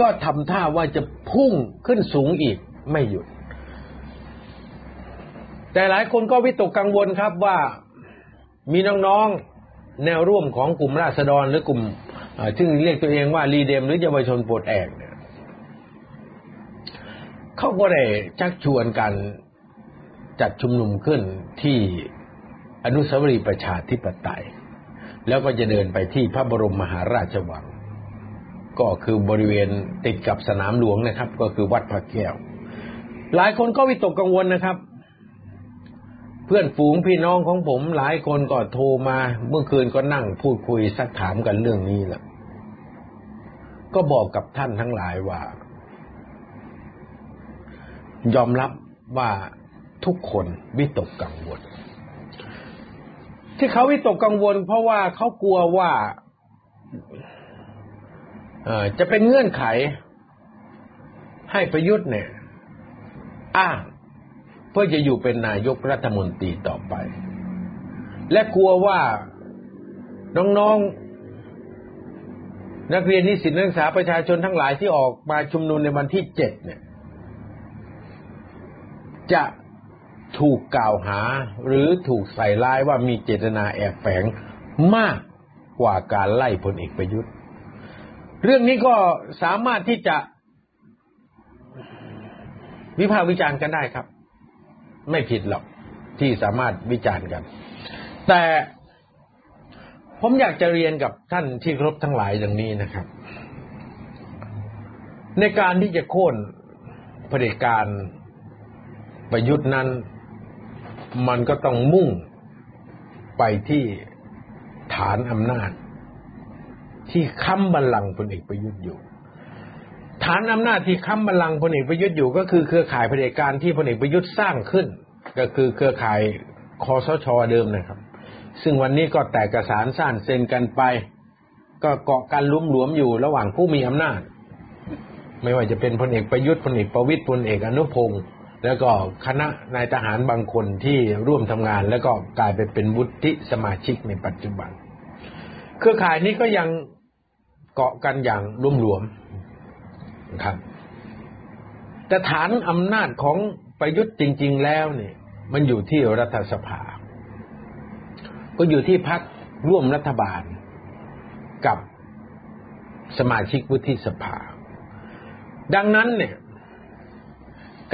ก็ทำท่าว่าจะพุ่งขึ้นสูงอีกไม่หยุด แต่หลายคนก็วิตกกังวลครับว่ามีน้องๆแนวร่วมของกลุ่มราษฎรหรือกลุ่มซึ่งเรียกตัวเองว่ารีเดมหรือเยาวชนปลดแอกเนี่ย เขาก็ได้ชักชวนกันจัดชุมนุมขึ้นที่อนุสาวรีย์ประชาธิปไตย แล้วก็จะเดินไปที่พระบรมมหาราชวัง ก็คือบริเวณติดกับสนามหลวงนะครับ ก็คือวัดพระแก้ว หลายคนก็วิตกกังวลนะครับ เพื่อนฝูงพี่น้องของผมหลายคนก็โทรมาเมื่อคืนก็นั่งพูดคุยสักถามกันเรื่องนี้แหละก็บอกกับท่านทั้งหลายว่า ยอมรับว่าทุกคนวิตกกังวล ที่เขาวิตกกังวล เพราะว่าเขากลัวว่าจะเป็นเงื่อนไข ให้ประยุทธ์เนี่ย อ้างเพื่อจะอยู่เป็นนายกรัฐมนตรีต่อไป และกลัวว่าน้องๆนักเรียนนิสิตนักศึกษาประชาชนทั้งหลายที่ออกมาชุมนุมในวันที่เจ็ดเนี่ย จะถูกกล่าวหาหรือถูกใส่ร้ายว่ามีเจตนาแอบแฝงมากกว่าการไล่พลเอกประยุทธ์ เรื่องนี้ก็สามารถที่จะวิพากษ์วิจารณ์กันได้ครับ ไม่ผิดหรอกที่สามารถวิจารณ์กัน แต่ผมอยากจะเรียนกับท่านที่ครบทั้งหลายอย่างนี้นะครับ ในการที่จะโค่นเผด็จการ ประยุทธ์นั้น มันก็ต้องมุ่งไปที่ฐานอำนาจ ที่ค้ำบัลลังก์พลเอกประยุทธ์อยู่ ฐานอำนาจที่ค้ำบัลลังก์พลเอกประยุทธ์อยู่ ก็คือเครือข่ายเผด็จการที่พลเอกประยุทธ์สร้างขึ้น ก็คือเครือข่ายคอสชเดิมนะครับ ซึ่งวันนี้ก็แตกกระสานสร้างเซ็นกันไป ก็เกาะกันลุ้มหลวมอยู่ระหว่างผู้มีอำนาจ ไม่ว่าจะเป็นพลเอกประยุทธ์พลเอกประวิตยพลเอกอนุพงศ์ แล้วก็คณะนายทหารบางคนที่ร่วมทำงาน แล้วก็กลายไปเป็นวุฒิสมาชิกในปัจจุบัน เครือข่ายนี้ก็ยังเกาะกันอย่างร่วมรวมครับ แต่ฐานอำนาจของประยุทธ์จริง ๆ แล้วเนี่ย มันอยู่ที่รัฐสภา ก็อยู่ที่พักร่วมรัฐบาลกับสมาชิกวุฒิสภา ดังนั้นเนี่ย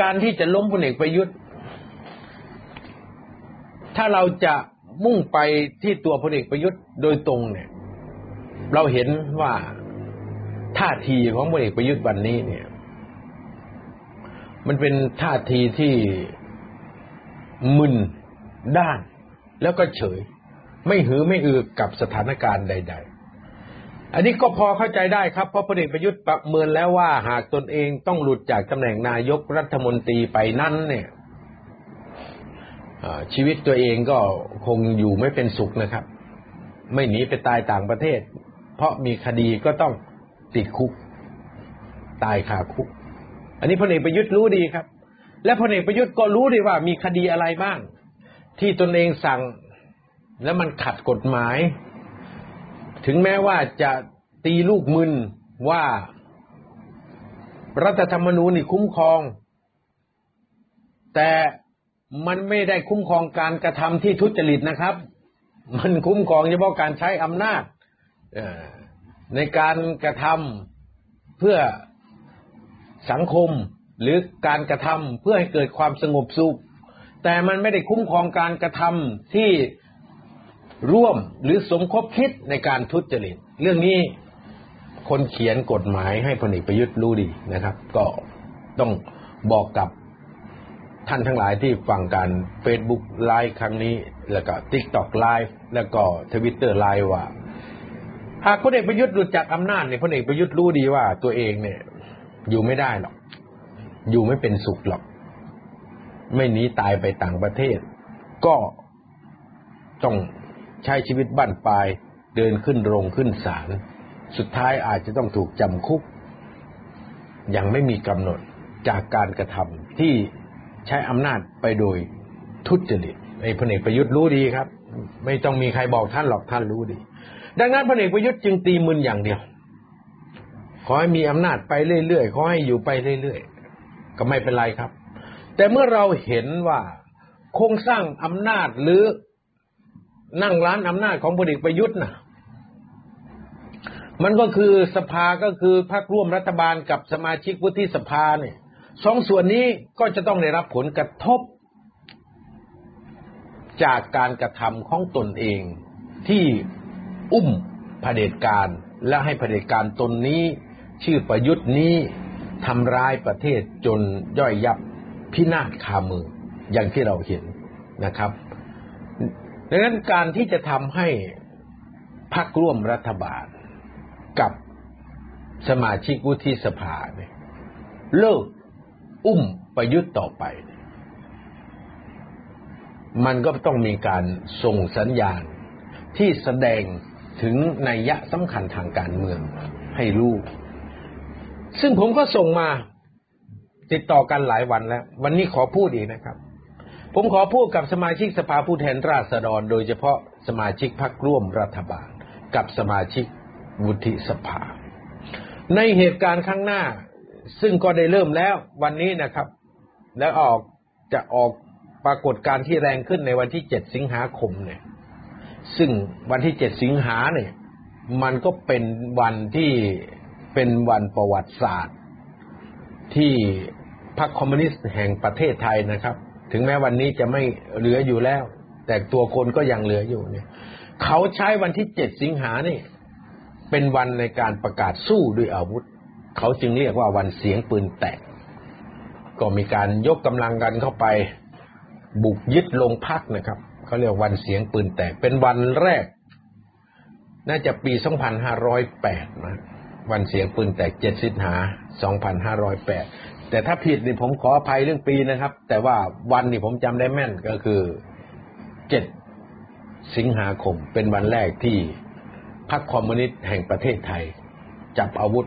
การที่จะล้มพลเอกประยุทธ์ ถ้าเราจะมุ่งไปที่ตัวพลเอกประยุทธ์โดยตรงเนี่ย เราเห็นว่าท่าทีของพลเอกประยุทธ์วันนี้เนี่ย มันเป็นท่าทีที่มึนด้าน แล้วก็เฉย ไม่หือไม่อือกับสถานการณ์ใดๆ อันนี้ก็พอเข้าใจได้ครับ เพราะพลเอกประยุทธ์ประเมินแล้วว่าหากตนเองต้องหลุดจากตำแหน่งนายกรัฐมนตรีไปนั้นเนี่ยชีวิตตัวเองก็คงอยู่ไม่เป็นสุขนะครับ ไม่หนีไปตายต่างประเทศ เพราะมีคดีก็ต้องติดคุก ตายคาคุก อันนี้พลเอกประยุทธ์รู้ดีครับ และพลเอกประยุทธ์ก็รู้ดีว่ามีคดีอะไรบ้าง ที่ตนเองสั่ง แล้วมันขัดกฎหมาย ถึงแม้ว่าจะตีลูกมึนว่ารัฐธรรมนูญนี่คุ้มครอง แต่มันไม่ได้คุ้มครองการกระทำที่ทุจริตนะครับ มันคุ้มครองเฉพาะการใช้อำนาจในการกระทำเพื่อสังคมหรือการกระทำเพื่อให้เกิดความสงบสุข แต่มันไม่ได้คุ้มครองการกระทำที่ ร่วมหรือสมคบคิดในการทุจริต เรื่องนี้คนเขียนกฎหมายให้พลเอกประยุทธ์รู้ดีนะครับ ก็ต้องบอกกับท่านทั้งหลายที่ฟังการ Facebook Live ครั้งนี้ แล้วก็ TikTok Live แล้วก็ Twitter Live ว่า หากพลเอกประยุทธ์หลุดจากอำนาจเนี่ยพลเอกประยุทธ์รู้ดีว่าตัวเองเนี่ย อยู่ไม่ได้หรอก อยู่ไม่เป็นสุขหรอก ไม่หนีตายไปต่างประเทศ ก็ต้อง ใช้ชีวิตบ้านปลายเดินขึ้นโรงขึ้นศาลสุดท้ายอาจจะต้องถูกจำคุก ยังไม่มีกำหนดจากการกระทำที่ใช้อำนาจไปโดยทุจริตไอ้พลเอกประยุทธ์รู้ดีครับ ไม่ต้องมีใครบอกท่านหรอกท่านรู้ดี ดังนั้นพลเอกประยุทธ์จึงตีมึนอย่างเดียว ขอให้มีอำนาจไปเรื่อยๆขอให้อยู่ไปเรื่อยๆก็ไม่เป็นไรครับ แต่เมื่อเราเห็นว่าโครงสร้างอำนาจหรือ นั่งร้านอำนาจของพลเอกประยุทธ์น่ะมันก็คือสภาก็คือพรรคร่วมรัฐบาลกับสมาชิกวุฒิสภาเนี่ยสองส่วนนี้ก็จะต้องได้รับผลกระทบ จากการกระทำของตนเองที่อุ้มเผด็จการและให้เผด็จการตนนี้ ชื่อประยุทธ์นี้ทำร้ายประเทศจนย่อยยับพินาศคามืออย่างที่เราเห็นนะครับ ดังนั้นการที่จะทำให้พักร่วมรัฐบาลกับสมาชิกวุฒิสภาเนี่ยเลิกอุ้มประยุทธ์ต่อไป มันก็ต้องมีการส่งสัญญาณที่แสดงถึงนัยยะสำคัญทางการเมืองให้รู้ ซึ่งผมก็ส่งมาติดต่อกันหลายวันแล้ว วันนี้ขอพูดอีกนะครับ ผมขอพูดกับสมาชิกสภาผู้แทนราษฎร โดยเฉพาะสมาชิกพรรคร่วมรัฐบาล กับสมาชิกวุฒิสภา ในเหตุการณ์ข้างหน้า ซึ่งก็ได้เริ่มแล้ววันนี้นะครับ แล้วออกจะออกปรากฏการที่แรงขึ้นในวันที่เจ็ดสิงหาคมเนี่ย ซึ่งวันที่เจ็ดสิงหาเนี่ย มันก็เป็นวันที่เป็นวันประวัติศาสตร์ ที่พรรคคอมมิวนิสต์แห่งประเทศไทยนะครับ ถึงแม้วันนี้จะไม่เหลืออยู่แล้ว แต่ตัวคนก็ยังเหลืออยู่เนี่ย เขาใช้วันที่เจ็ดสิงหานี่ เป็นวันในการประกาศสู้ด้วยอาวุธ เขาจึงเรียกว่าวันเสียงปืนแตก ก็มีการยกกำลังกันเข้าไปบุกยึดลงพักนะครับเขาเรียกวันเสียงปืนแตก เป็นวันแรก น่าจะปี 2508นะวันเสียงปืนแตก7สิงหา2508 แต่ถ้าผิดนี่ผมขออภัยเรื่องปีนะครับ แต่ว่าวันนี่ผมจำได้แม่นก็คือ7สิงหาคมเป็นวันแรกที่พรรคคอมมิวนิสต์แห่งประเทศไทย จับอาวุธ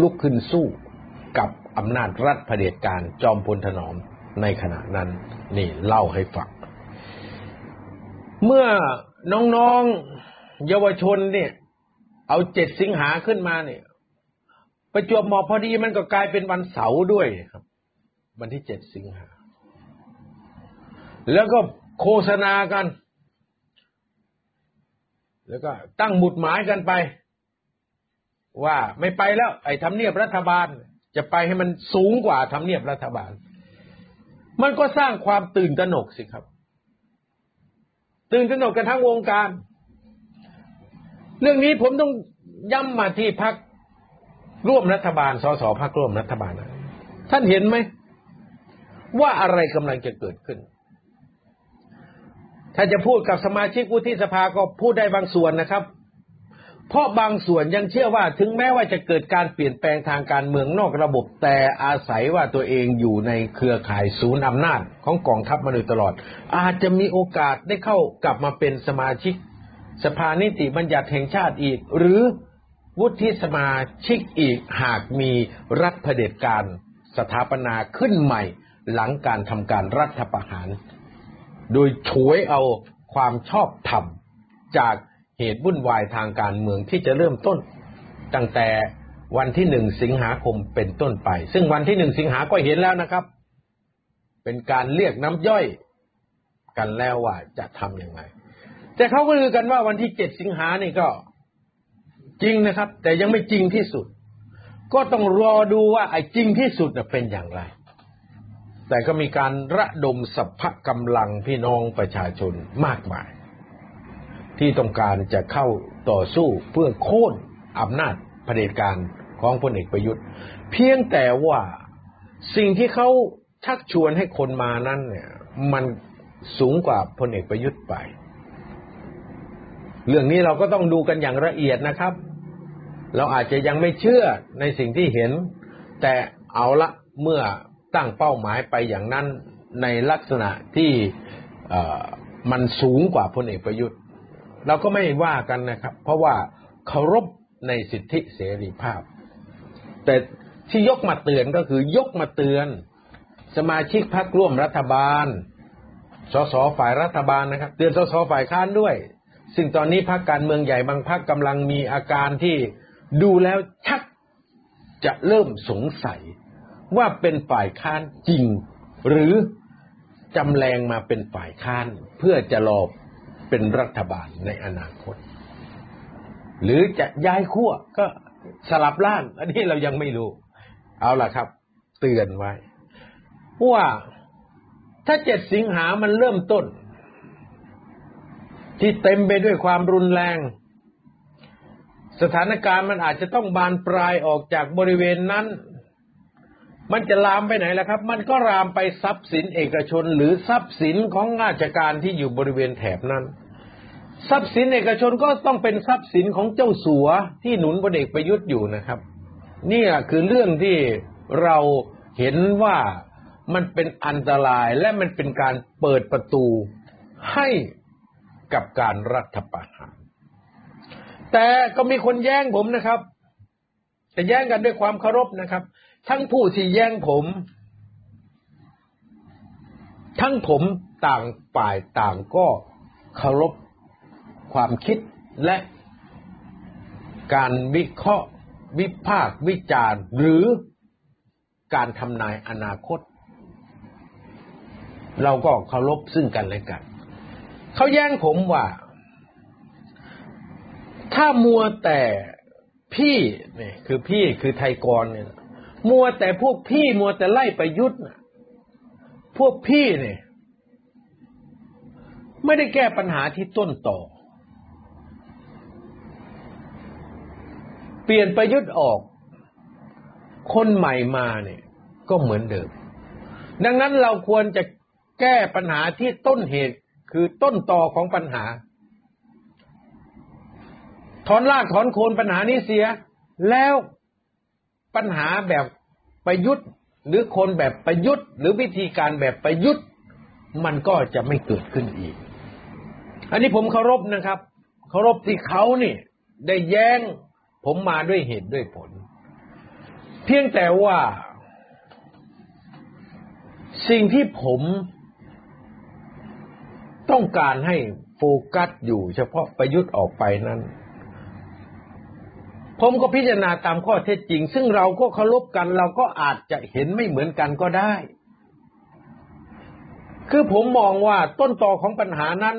ลุกขึ้นสู้กับอำนาจรัฐเผด็จการจอมพลถนอมในขณะนั้น นี่เล่าให้ฟังเมื่อน้องๆเยาวชนเนี่ย เอาเจ็ดสิงหาขึ้นมาเนี่ย ประจวบเหมาะพอดีมันก็กลายเป็นวันเสาร์ด้วยครับ วันที่เจ็ดสิงหาแล้วก็โฆษณากัน แล้วก็ตั้งหมุดหมายกันไป ว่าไม่ไปแล้ว ไอ้ทำเนียบรัฐบาล จะไปให้มันสูงกว่าทำเนียบรัฐบาล มันก็สร้างความตื่นตระหนกสิครับ ตื่นตระหนกกันทั้งวงการ เรื่องนี้ผมต้องย้ำมาที่พัก ร่วมรัฐบาลสสพักร่วมรัฐบาลนะท่านเห็นไหม ว่าอะไรกำลังจะเกิดขึ้น ถ้าจะพูดกับสมาชิกวุฒิสภาก็พูดได้บางส่วนนะครับ เพราะบางส่วนยังเชื่อว่าถึงแม้ว่าจะเกิดการเปลี่ยนแปลงทางการเมืองนอกระบบ แต่อาศัยว่าตัวเองอยู่ในเครือข่ายศูนย์อำนาจของกองทัพมาโดยตลอด อาจจะมีโอกาสได้เข้ากลับมาเป็นสมาชิก สภานิติบัญญัติแห่งชาติอีก หรือ วุฒิสมาชิกอีกหากมีรัฐเผด็จการสถาปนาขึ้นใหม่หลังการทำการรัฐประหาร โดยฉวยเอาความชอบธรรมจากเหตุวุ่นวายทางการเมืองที่จะเริ่มต้น ตั้งแต่วันที่หนึ่งสิงหาคมเป็นต้นไป ซึ่งวันที่หนึ่งสิงหาก็เห็นแล้วนะครับ เป็นการเรียกน้ำย่อยกันแล้วว่าจะทำยังไง แต่เขาก็ลือกันว่าวันที่เจ็ดสิงหานี่ก็ จริงนะครับ แต่ยังไม่จริงที่สุด ก็ต้องรอดูว่าไอ้จริงที่สุดเป็นอย่างไร แต่ก็มีการระดมสัพพะกำลังพี่น้องประชาชนมากมาย ที่ต้องการจะเข้าต่อสู้เพื่อโค่นอำนาจเผด็จการของพลเอกประยุทธ์ เพียงแต่ว่าสิ่งที่เขาชักชวนให้คนมานั้นเนี่ย มันสูงกว่าพลเอกประยุทธ์ไป เรื่องนี้เราก็ต้องดูกันอย่างละเอียดนะครับ เราอาจจะยังไม่เชื่อในสิ่งที่เห็น แต่เอาละเมื่อตั้งเป้าหมายไปอย่างนั้นในลักษณะที่มันสูงกว่าพลเอกประยุทธ์ เราก็ไม่ว่ากันนะครับ เพราะว่าเคารพในสิทธิเสรีภาพ แต่ที่ยกมาเตือนก็คือยกมาเตือน สมาชิกพรรคร่วมรัฐบาลสสฝ่ายรัฐบาลนะครับ เตือนสสฝ่ายค้านด้วย ซึ่งตอนนี้พรรคการเมืองใหญ่บางพรรคกำลังมีอาการที่ ดูแล้วชักจะเริ่มสงสัยว่าเป็นฝ่ายค้านจริง หรือจำแรงมาเป็นฝ่ายค้านเพื่อจะรอเป็นรัฐบาลในอนาคต หรือจะย้ายขั้วก็สลับล้านอันนี้เรายังไม่รู้ เอาล่ะครับ เตือนไว้ ว่าถ้าเจ็ดสิงหามันเริ่มต้น ที่เต็มไปด้วยความรุนแรง สถานการณ์มันอาจจะต้องบานปลายออกจากบริเวณนั้น มันจะลามไปไหนล่ะครับ มันก็ลามไปทรัพย์สินเอกชน หรือทรัพย์สินของราชการที่อยู่บริเวณแถบนั้นทรัพย์สินเอกชนก็ต้องเป็นทรัพย์สินของเจ้าสัวที่หนุนพลเอกประยุทธ์อยู่นะครับ นี่คือเรื่องที่เราเห็นว่ามันเป็นอันตรายและมันเป็นการเปิดประตูให้กับการรัฐประหาร แต่ก็มีคนแย้งผมนะครับแต่แย้งกันด้วยความเคารพนะครับ ทั้งผู้ที่แย่งผม ทั้งผมต่างฝ่ายต่างก็เคารพความคิดและการวิเคราะห์วิพากษ์วิจารณ์ หรือการทำนายอนาคต เราก็เคารพซึ่งกันและกัน เขาแย้งผมว่า ถ้ามัวแต่พี่เนี่ยคือพี่คือไทยกรเนี่ยมัวแต่พวกพี่มัวแต่ไล่ประยุทธ์พวกพี่เนี่ยไม่ได้แก้ปัญหาที่ต้นต่อ เปลี่ยนประยุทธ์ออก คนใหม่มาเนี่ย ก็เหมือนเดิม ดังนั้นเราควรจะแก้ปัญหาที่ต้นเหตุคือต้นต่อของปัญหา ถอนรากถอนโคนปัญหานี้เสีย แล้วปัญหาแบบประยุทธ์หรือคนแบบประยุทธ์ หรือวิธีการแบบประยุทธ์ มันก็จะไม่เกิดขึ้นอีก อันนี้ผมเคารพนะครับเคารพที่เขานี่ได้แย้งผมมาด้วยเหตุด้วยผล เพียงแต่ว่า สิ่งที่ผมต้องการให้โฟกัสอยู่เฉพาะประยุทธ์ออกไปนั้น ผมก็พิจารณาตามข้อเท็จจริง ซึ่งเราก็เคารพกัน เราก็อาจจะเห็นไม่เหมือนกันก็ได้ คือผมมองว่าต้นตอของปัญหานั้น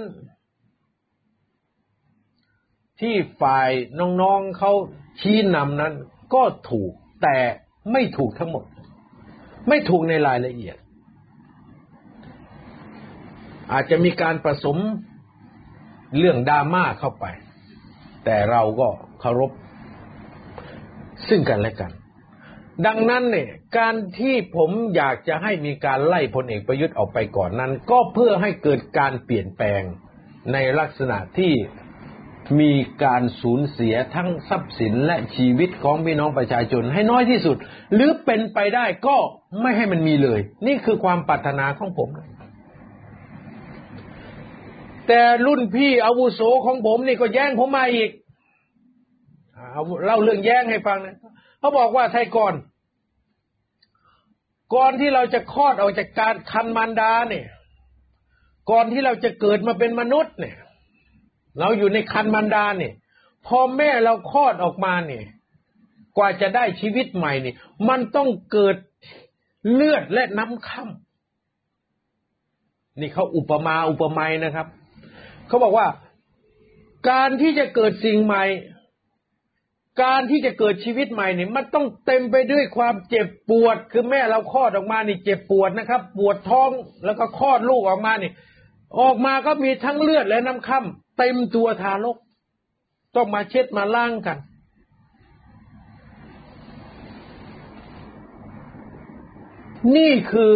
ที่ฝ่ายน้องๆเขาชี้นำนั้น ก็ถูกแต่ไม่ถูกทั้งหมด ไม่ถูกในรายละเอียด อาจจะมีการผสมเรื่องดราม่าเข้าไป แต่เราก็เคารพ ซึ่งกันและกัน ดังนั้นเนี่ยการที่ผมอยากจะให้มีการไล่พลเอกประยุทธ์ออกไปก่อนนั้น ก็เพื่อให้เกิดการเปลี่ยนแปลงในลักษณะที่มีการสูญเสียทั้งทรัพย์สินและชีวิตของพี่น้องประชาชนให้น้อยที่สุด หรือเป็นไปได้ก็ไม่ให้มันมีเลย นี่คือความปรารถนาของผม แต่รุ่นพี่อาวุโสของผมนี่ก็แย่งผมมาอีก เอาเล่าเรื่องแย่งให้ฟังนะเขาบอกว่าไทยก่อน ก่อนที่เราจะคลอดออกจากการคันมารดาเนี่ย ก่อนที่เราจะเกิดมาเป็นมนุษย์เนี่ย เราอยู่ในคันมารดาเนี่ยพอแม่เราคลอดออกมาเนี่ย กว่าจะได้ชีวิตใหม่เนี่ย มันต้องเกิดเลือดและน้ำค่ำนี่เขาอุปมาอุปไมยนะครับ เขาบอกว่า การที่จะเกิดสิ่งใหม่ การที่จะเกิดชีวิตใหม่เนี่ยมันต้องเต็มไปด้วยความเจ็บปวด คือแม่เราคลอดออกมานี่เจ็บปวดนะครับ ปวดท้องแล้วก็คลอดลูกออกมานี่ออกมาก็มีทั้งเลือดและน้ำค่ำเต็มตัวทารก ต้องมาเช็ดมาล้างกัน นี่คือ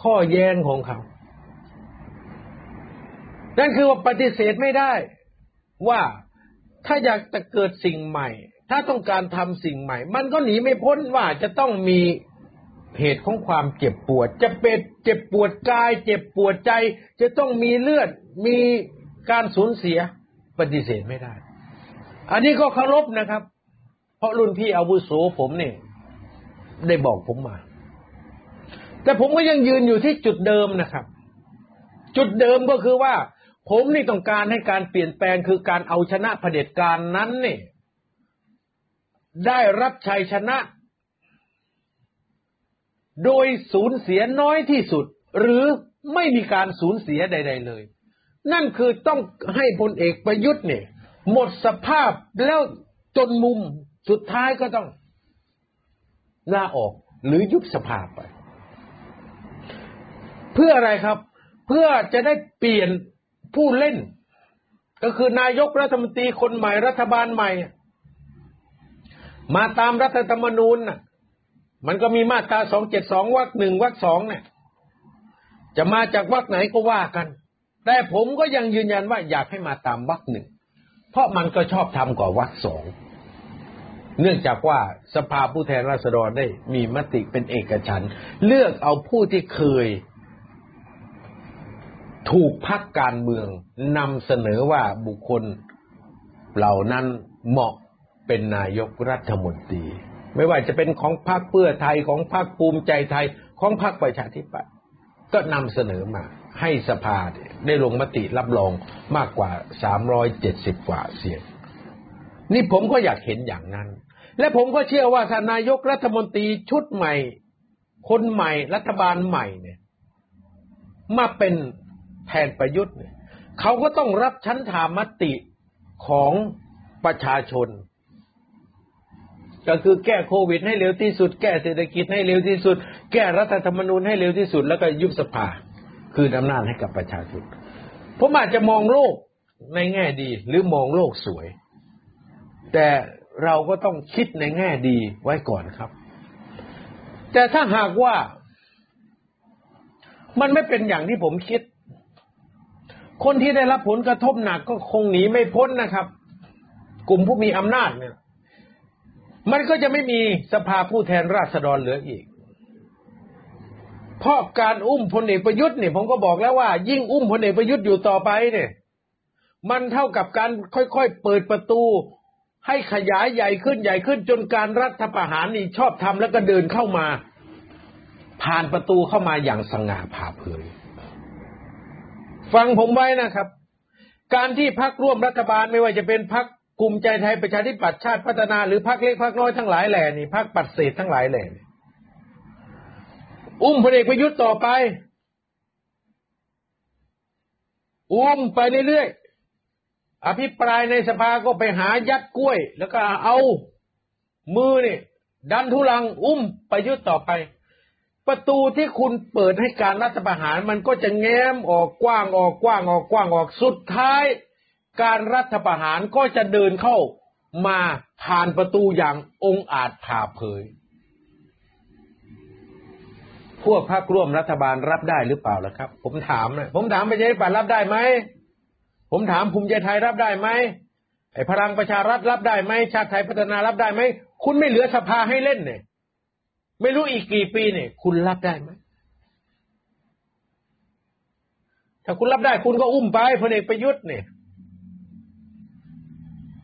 ข้อแย้งของเขา นั่นคือว่าปฏิเสธไม่ได้ว่า ถ้าอยากจะเกิดสิ่งใหม่ ถ้าต้องการทำสิ่งใหม่ มันก็หนีไม่พ้นว่าจะต้องมีเหตุของความเจ็บปวด จะเป็นเจ็บปวดกาย เจ็บปวดใจ จะต้องมีเลือด มีการสูญเสียปฏิเสธไม่ได้ อันนี้ก็เคารพนะครับ เพราะรุ่นพี่อาวุโสผมเนี่ยได้บอกผมมา แต่ผมก็ยังยืนอยู่ที่จุดเดิมนะครับ จุดเดิมก็คือว่า ผมนี่ต้องการให้การเปลี่ยนแปลงคือการเอาชนะเผด็จการนั้นนี่ได้รับชัยชนะ โดยสูญเสียน้อยที่สุด หรือไม่มีการสูญเสียใด ๆ เลย นั่นคือต้องให้พลเอกประยุทธ์เนี่ย หมดสภาพแล้วจนมุมสุดท้ายก็ต้องลาออกหรือยุบสภาไป เพื่ออะไรครับ เพื่อจะได้เปลี่ยน ผู้เล่น ก็คือนายกรัฐมนตรีคนใหม่รัฐบาลใหม่ มาตามรัฐธรรมนูญน่ะมันก็มีมาตราสองเจ็ดสองวรรคหนึ่งวรรคสองเนี่ยจะมาจากวรรคไหนก็ว่ากัน แต่ผมก็ยังยืนยันว่าอยากให้มาตามวรรคหนึ่งเพราะมันก็ชอบทำกว่าวรรคสองเนื่องจากว่าสภาผู้แทนราษฎรได้มีมติเป็นเอกฉันเลือกเอาผู้ที่เคย ถูกพักการเมืองนำเสนอว่าบุคคลเหล่านั้นเหมาะเป็นนายกรัฐมนตรี ไม่ว่าจะเป็นของพรรคเพื่อไทยของพรรคภูมิใจไทยของพรรคประชาธิปัตย์ก็นำเสนอมา ให้สภาได้ลงมติรับรองมากกว่า 370 กว่าเสียง นี่ผมก็อยากเห็นอย่างนั้น และผมก็เชื่อว่าถ้านายกรัฐมนตรีชุดใหม่ คนใหม่รัฐบาลใหม่เนี่ยมาเป็น แทนประยุทธ์เนี่ยเขาก็ต้องรับชั้นธามติของประชาชน ก็คือแก้โควิดให้เร็วที่สุด แก้เศรษฐกิจให้เร็วที่สุด แก้รัฐธรรมนูญให้เร็วที่สุด แล้วก็ยุบสภา คืออำนาจให้กับประชาชนผมอาจจะมองโลกในแง่ดี หรือมองโลกสวย แต่เราก็ต้องคิดในแง่ดีไว้ก่อนครับ แต่ถ้าหากว่ามันไม่เป็นอย่างที่ผมคิด คนที่ได้รับผลกระทบหนักก็คงหนีไม่พ้นนะครับ กลุ่มผู้มีอำนาจเนี่ย มันก็จะไม่มีสภาผู้แทนราษฎรเหลืออีกเพราะการอุ้มพลเอกประยุทธ์เนี่ยผมก็บอกแล้วว่า ยิ่งอุ้มพลเอกประยุทธ์อยู่ต่อไปเนี่ย มันเท่ากับการค่อยๆเปิดประตู ให้ขยายใหญ่ขึ้นใหญ่ขึ้นจนการรัฐประหารนี่ชอบทำแล้วก็เดินเข้ามา ผ่านประตูเข้ามาอย่างสง่าผ่าเผย ฟังผมไว้นะครับ การที่พักร่วมรัฐบาลไม่ว่าจะเป็นพักกลุ่มใจไทยประชาธิปัตย์ชาติพัฒนาหรือพักเล็กพักน้อยทั้งหลายแหล่นี่พักปัดเศษทั้งหลายแหล่นี่อุ้มพลเอกประยุทธ์ต่อไป อุ้มไปเรื่อยๆอภิปรายในสภาก็ไปหายัดกล้วย แล้วก็เอามือนี่ดันทุลังอุ้มประยุทธ์ต่อไป ประตูที่คุณเปิดให้การรัฐประหารมันก็จะแง้มออกกว้างออกกว้างออกกว้างออกสุดท้าย การรัฐประหารก็จะเดินเข้ามาผ่านประตูอย่างองอาจผ่าเผย พวกพรรคร่วมรัฐบาลรับได้หรือเปล่าล่ะครับ ผมถามนะผมถามประชาธิปัตย์รับได้ไหมผมถามภูมิใจไทยรับได้ไหมไอ้พลังประชารัฐรับได้ไหมชาติไทยพัฒนารับได้ไหมคุณไม่เหลือสภาให้เล่นเนี่ย ไม่รู้อีกกี่ปีเนี่ย คุณรับได้ไหมถ้าคุณรับได้คุณก็อุ้มไปพลเอกประยุทธ์เนี่ย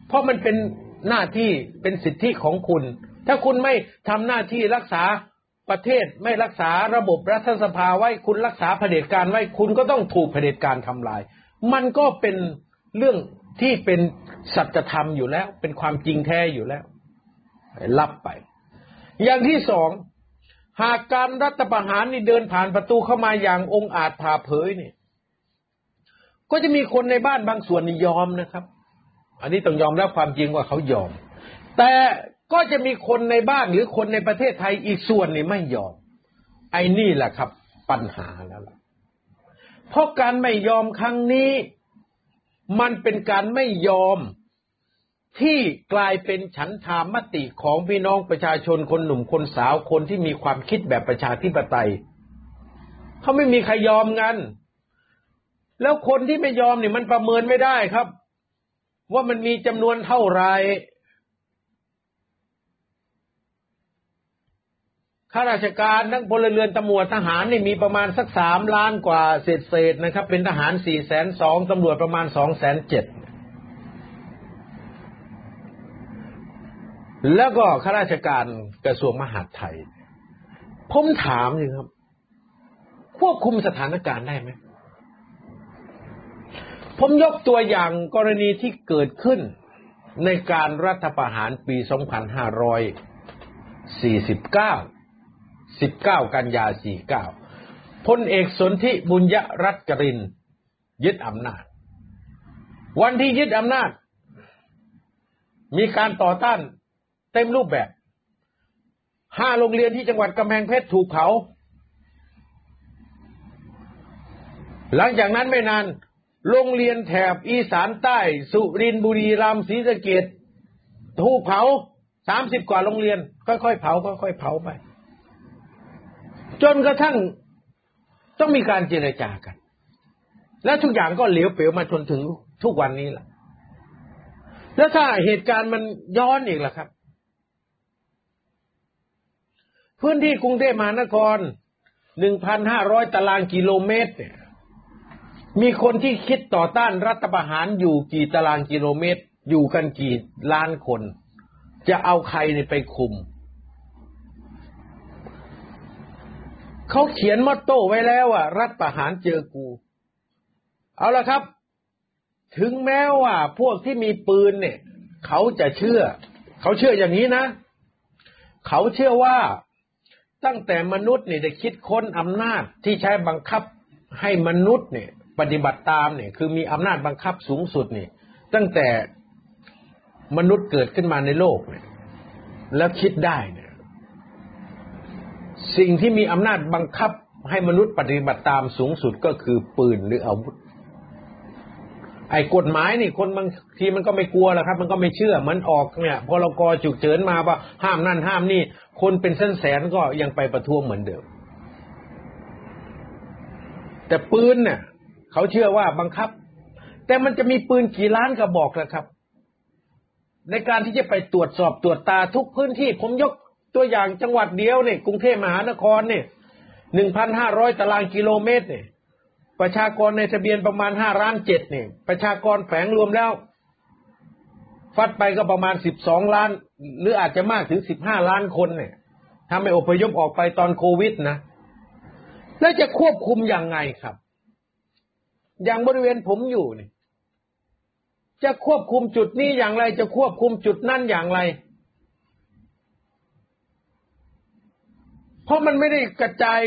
เพราะมันเป็นหน้าที่เป็นสิทธิของคุณ ถ้าคุณไม่ทำหน้าที่รักษาประเทศไม่รักษาระบบรัฐสภาไว้คุณรักษาเผด็จการไว้คุณก็ต้องถูกเผด็จการทำลาย มันก็เป็นเรื่องที่เป็นสัจธรรมอยู่แล้ว เป็นความจริงแท้อยู่แล้วรับไป อย่างที่สองหากการรัฐประหารนี่เดินผ่านประตูเข้ามาอย่างองอาจผ่าเผยเนี่ยก็จะมีคนในบ้านบางส่วนนี่ยอมนะครับ อันนี้ต้องยอมรับความจริงว่าเขายอม แต่ก็จะมีคนในบ้านหรือคนในประเทศไทยอีกส่วนนี่ไม่ยอม ไอ้นี่แหละครับ ปัญหาแล้วล่ะเพราะการไม่ยอมครั้งนี้ มันเป็นการไม่ยอม ที่กลายเป็นฉันทามติของพี่น้องประชาชนคนหนุ่มคนสาวคนที่มีความคิดแบบประชาธิปไตยเขาไม่มีใครยอมกัน แล้วคนที่ไม่ยอมเนี่ยมันประเมินไม่ได้ครับ ว่ามันมีจำนวนเท่าไหรข้าราชการทั้งพลเรือนตำรวจทหารนี่มีประมาณสักสามล้านกว่าเศษเศษนะครับ เป็นทหารสี่แสนสองตำรวจประมาณสองแสนเจ็ด แล้วก็ข้าราชการกระทรวงมหาดไทย ผมถามจริงครับ ควบคุมสถานการณ์ได้ไหม ผมยกตัวอย่างกรณีที่เกิดขึ้นในการรัฐประหารปี 2549 19 กันยา 49 พลเอกสนธิบุญยรัตกริน ยึดอำนาจ วันที่ยึดอำนาจ มีการต่อต้าน เต็มรูปแบบห้าโรงเรียนที่จังหวัดกำแพงเพชรถูกเผา หลังจากนั้นไม่นาน โรงเรียนแถบอีสานใต้ สุรินบุรีรัมย์ศรีสะเกดถูกเผาสามสิบกว่าโรงเรียน ค่อยๆเผาค่อยๆเผาไป จนกระทั่งต้องมีการเจรจากัน และทุกอย่างก็เหลวเป๋วมาจนถึงทุกวันนี้แหละแล้วถ้าเหตุการณ์มันย้อนอีกล่ะครับ พื้นที่กรุงเทพมหานคร 1,500 ตารางกิโลเมตรเนี่ยมีคนที่คิดต่อต้านรัฐประหารอยู่กี่ตารางกิโลเมตร อยู่กันกี่ล้านคน จะเอาใครไปคุม เขาเขียนมอตโต้ไว้แล้วอะ รัฐประหารเจอกู เอาละครับ ถึงแม้ว่าพวกที่มีปืนเนี่ย เขาจะเชื่อ เขาเชื่ออย่างนี้นะ เขาเชื่อว่า ตั้งแต่มนุษย์เนี่ยได้คิดค้นอำนาจที่ใช้บังคับให้มนุษย์เนี่ย ปฏิบัติตามเนี่ยคือมีอำนาจบังคับสูงสุดเนี่ย ตั้งแต่มนุษย์เกิดขึ้นมาในโลกเนี่ย แล้วคิดได้เนี่ย สิ่งที่มีอำนาจบังคับให้มนุษย์ปฏิบัติตามสูงสุดก็คือปืนหรืออาวุธ ไอ้กฎหมายนี่คนบางทีมันก็ไม่กลัวแหละครับ มันก็ไม่เชื่อ มันออกเนี่ยพรกฉุกเฉินมาว่าห้ามนั่นห้ามนี่ คนเป็นแสนแสนก็ยังไปประท้วงเหมือนเดิม แต่ปืนเนี่ยเขาเชื่อว่าบังคับ แต่มันจะมีปืนกี่ล้านกระบอกนะครับ ในการที่จะไปตรวจสอบตรวจตาทุกพื้นที่ ผมยกตัวอย่างจังหวัดเดียวเนี่ยกรุงเทพมหานครเนี่ยหนึ่งพันห้าร้อยตารางกิโลเมตรเนี่ยประชากรในทะเบียนประมาณห้าล้านเจ็ดเนี่ยประชากรแฝงรวมแล้ว ฟัดไปก็ประมาณสิบสองล้าน หรืออาจจะมากถึงสิบห้าล้านคนเนี่ยถ้าไม่อพยพออกไปตอนโควิดนะ แล้วจะควบคุมยังไงครับ อย่างบริเวณผมอยู่เนี่ย จะควบคุมจุดนี้อย่างไร จะควบคุมจุดนั่นอย่างไร เพราะมันไม่ได้กระจาย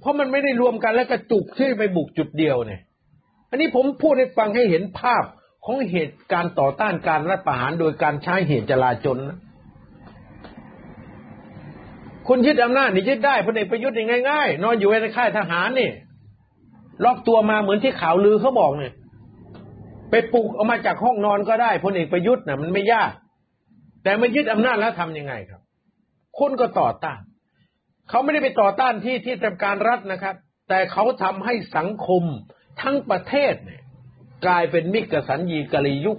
เพราะมันไม่ได้รวมกันแล้วกระจุกที่ไปบุกจุดเดียวเนี่ย อันนี้ผมพูดให้ฟังให้เห็นภาพ ของเหตุการต่อต้านการรัฐประหารโดยการใช้เหตุจลาจลนะคุณยึดอำนาจนี่ยึดได้พลเอกประยุทธ์นี่ง่ายๆ นอนอยู่ในค่ายทหารนี่ล็อกตัวมาเหมือนที่ข่าวลือเขาบอกเนี่ยไปปลุกออกมาจากห้องนอนก็ได้พลเอกประยุทธ์น่ะมันไม่ยาก แต่มันยึดอำนาจแล้วทำยังไงครับคนก็ต่อต้านเขาไม่ได้ไปต่อต้านที่ที่ทำการรัฐนะครับ แต่เขาทำให้สังคมทั้งประเทศเนี่ย กลายเป็นมิกสัญญีกะลียุค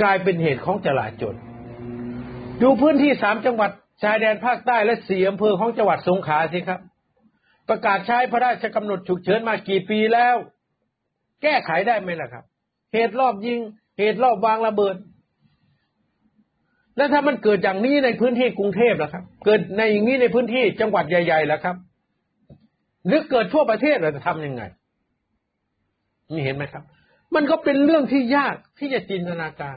กลายเป็นเหตุของจลาจลดูพื้นที่สามจังหวัดชายแดนภาคใต้และสี่อำเภอของจังหวัดสงขลาสิครับ ประกาศใช้พระราชกำหนดฉุกเฉินมากี่ปีแล้ว แก้ไขได้ไหมล่ะครับ เหตุรอบยิง เหตุรอบวางระเบิด แล้วถ้ามันเกิดอย่างนี้ในพื้นที่กรุงเทพล่ะครับ เกิดในอย่างนี้ในพื้นที่จังหวัดใหญ่ๆล่ะครับ หรือเกิดทั่วประเทศเราจะทำยังไง นี่เห็นไหมครับ มันก็เป็นเรื่องที่ยากที่จะจินตนาการ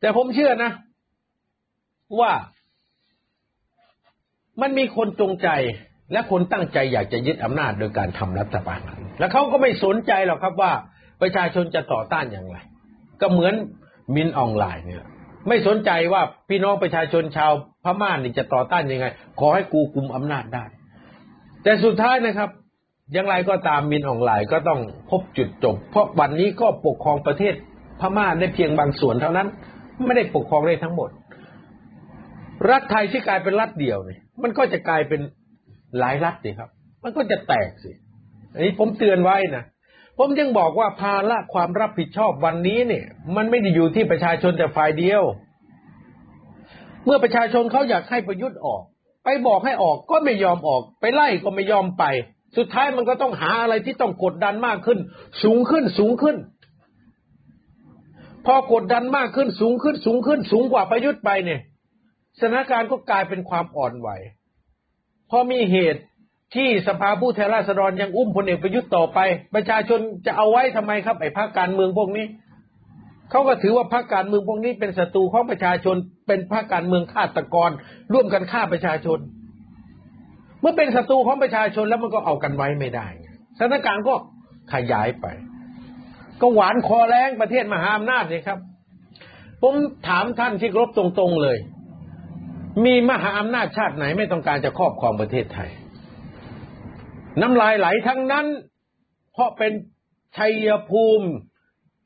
แต่ผมเชื่อนะ ว่ามันมีคนจงใจและคนตั้งใจอยากจะยึดอำนาจโดยการทำรัฐประหารแล้วเขาก็ไม่สนใจหรอกครับว่าประชาชนจะต่อต้านอย่างไร ก็เหมือนมินออนไลน์เนี่ย ไม่สนใจว่าพี่น้องประชาชนชาวพม่านี่จะต่อต้านยังไง ขอให้กูกลุมอำนาจได้ แต่สุดท้ายนะครับ อย่างไรก็ตามมินออนไลน์ก็ต้องพบจุดจบ เพราะวันนี้ก็ปกครองประเทศพม่าได้เพียงบางส่วนเท่านั้น ไม่ได้ปกครองได้ทั้งหมด รัฐไทยที่กลายเป็นรัฐเดียวเนี่ยมันก็จะกลายเป็นหลายรัฐสิครับ มันก็จะแตกสิอันนี้ผมเตือนไว้นะผมยังบอกว่าภาระความรับผิดชอบวันนี้เนี่ย มันไม่ได้อยู่ที่ประชาชนแต่ฝ่ายเดียว เมื่อประชาชนเขาอยากให้ประยุทธ์ออก ไปบอกให้ออกก็ไม่ยอมออก ไปไล่ก็ไม่ยอมไป สุดท้ายมันก็ต้องหาอะไรที่ต้องกดดันมากขึ้น สูงขึ้นสูงขึ้น พอกดดันมากขึ้นสูงขึ้นสูงขึ้น สูงกว่าประยุทธ์ไปเนี่ยสถานการณ์ก็กลายเป็นความอ่อนไหวพอมีเหตุที่สภาผู้แทนราษฎรยังอุ้มพลเอกประยุทธ์ต่อไป ประชาชนจะเอาไว้ทำไมครับไอ้พรรคการเมืองพวกนี้เขาก็ถือว่าพรรคการเมืองพวกนี้เป็นศัตรูของประชาชนเป็นพรรคการเมืองฆาตกร ร่วมกันฆ่าประชาชนเมื่อเป็นศัตรูของประชาชนแล้วมันก็เอากันไว้ไม่ได้สถานการณ์ก็ขยายไป ก็หวานคอแรงประเทศมหาอำนาจเลยครับ ผมถามท่านที่รบตรงๆเลย มีมหาอำนาจชาติไหนไม่ต้องการจะครอบครองประเทศไทย น้ำลายไหลทั้งนั้น เพราะเป็นชัยภูมิ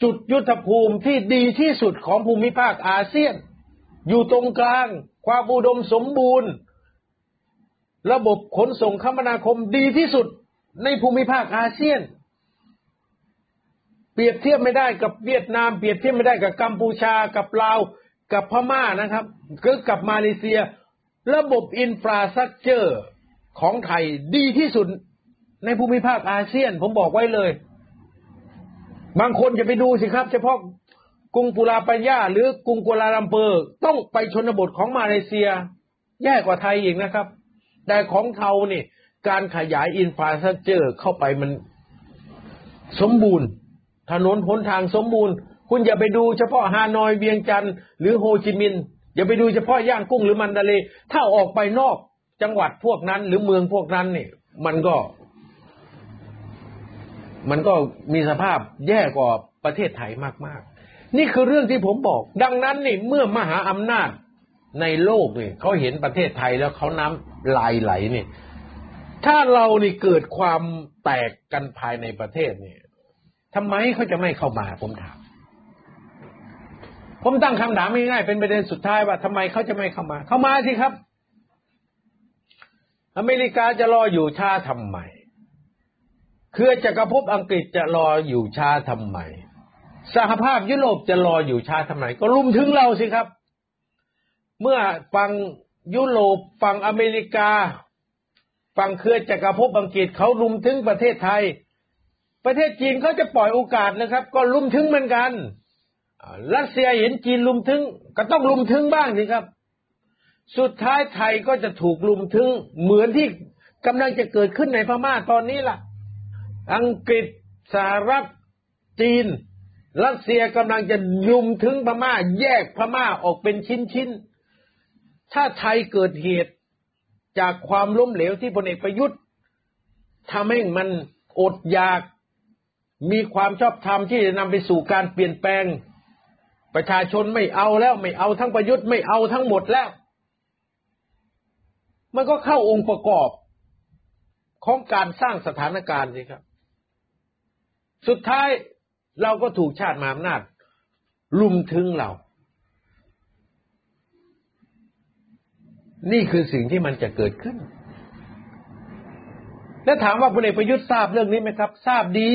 จุดยุทธภูมิที่ดีที่สุดของภูมิภาคอาเซียน อยู่ตรงกลาง ความอุดมสมบูรณ์ ระบบขนส่งคมนาคมดีที่สุดในภูมิภาคอาเซียน เปรียบเทียบไม่ได้กับเวียดนาม เปรียบเทียบไม่ได้กับกัมพูชากับลาวกับพม่านะครับคือกับมาเลเซีย ระบบ infrastructure ของไทยดีที่สุดในภูมิภาคอาเซียน ผมบอกไว้เลย บางคนจะไปดูสิครับ เฉพาะกรุงปุตราจายาหรือกรุงกัวลาลัมเปอร์ ต้องไปชนบทของมาเลเซีย แย่กว่าไทยอีกนะครับ แต่ของเขาเนี่ยการขยาย infrastructure เข้าไปมันสมบูรณ์ ถนนหนทางสมบูรณ์ คุณอย่าไปดูเฉพาะฮานอยเวียงจันทร์หรือโฮจิมินห์อย่าไปดูเฉพาะย่างกุ้งหรือมัณฑะเลย์ถ้าออกไปนอกจังหวัดพวกนั้น หรือเมืองพวกนั้นเนี่ยมันก็ มันก็มีสภาพแย่กว่าประเทศไทยมาก ๆ นี่คือเรื่องที่ผมบอก ดังนั้นนี่เมื่อมหาอำนาจ ในโลกนี่เขาเห็นประเทศไทยแล้วเขาน้ำลายไหลนี่ถ้าเรานี่เกิดความแตกกันภายในประเทศนี่ทำไมเขาจะไม่เข้ามาผมถาม ผมตั้งคำถามง่ายๆเป็นประเด็นสุดท้ายว่าทำไมเขาจะไม่เข้ามา เข้ามาสิครับ อเมริกาจะรออยู่ช้าทำไมเครือจักรภพอังกฤษจะรออยู่ช้าทำไมสหภาพยุโรปจะรออยู่ช้าทำไมก็รุมถึงเราสิครับ เมื่อฟังยุโรปฟังอเมริกาฟังเครือจักรภพอังกฤษเขารุมถึงประเทศไทย ประเทศจีนเขาจะปล่อยโอกาสนะครับ ก็รุมถึงเหมือนกันรัสเซียเห็นจีนลุมถึง ก็ต้องลุมถึงบ้างสิครับ สุดท้ายไทยก็จะถูกลุมถึง เหมือนที่กำลังจะเกิดขึ้นในพม่าตอนนี้ล่ะ อังกฤษสหรัฐจีน รัสเซียกำลังจะลุมถึงพม่า แยกพม่าออกเป็นชิ้นๆ ถ้าไทยเกิดเหตุจากความล้มเหลวที่พลเอกประยุทธ์ทำให้มันอดอยาก มีความชอบธรรมที่จะนำไปสู่การเปลี่ยนแปลง ประชาชนไม่เอาแล้วไม่เอาทั้งประยุทธ์ไม่เอาทั้งหมดแล้ว มันก็เข้าองค์ประกอบของการสร้างสถานการณ์สิครับ สุดท้ายเราก็ถูกชาติมหาอำนาจ ลุมถึงเรา นี่คือสิ่งที่มันจะเกิดขึ้น แล้วถามว่าพลเอกประยุทธ์ทราบเรื่องนี้ไหมครับ ทราบดี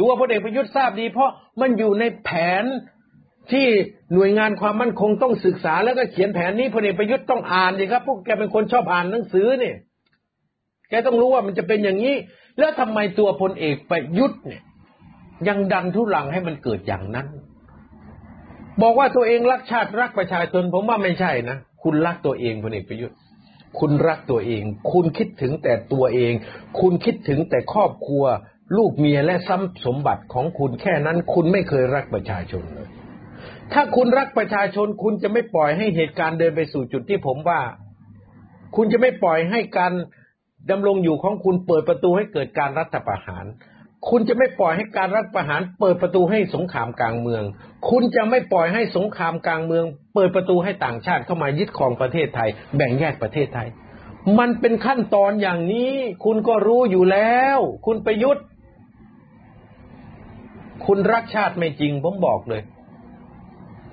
ตัวพลเอกประยุทธ์ทราบดี เพราะมันอยู่ในแผนที่หน่วยงานความมั่นคงต้องศึกษา แล้วก็เขียนแผนนี้พลเอกประยุทธ์ต้องอ่านสิครับพวกแกเป็นคนชอบอ่านหนังสือเนี่ยแกต้องรู้ว่ามันจะเป็นอย่างนี้ แล้วทำไมตัวพลเอกประยุทธ์เนี่ย ยังดันทุลังให้มันเกิดอย่างนั้น บอกว่าตัวเองรักชาติรักประชาชนผมว่าไม่ใช่นะ คุณรักตัวเองพลเอกประยุทธ์ คุณรักตัวเอง คุณคิดถึงแต่ตัวเอง คุณคิดถึงแต่ครอบครัว ลูกเมียและทรัพย์สมบัติของคุณแค่นั้น คุณไม่เคยรักประชาชนเลย ถ้าคุณรักประชาชน คุณจะไม่ปล่อยให้เหตุการณ์เดินไปสู่จุดที่ผมว่า คุณจะไม่ปล่อยให้การดำรงอยู่ของคุณเปิดประตูให้เกิดการรัฐประหาร คุณจะไม่ปล่อยให้การรัฐประหารเปิดประตูให้สงครามกลางเมือง คุณจะไม่ปล่อยให้สงครามกลางเมือง เปิดประตูให้ต่างชาติเข้ามายึดครองประเทศไทย แบ่งแยกประเทศไทย มันเป็นขั้นตอนอย่างนี้ คุณก็รู้อยู่แล้ว คุณประยุทธ์ คุณรักชาติไม่จริง ผมบอกเลย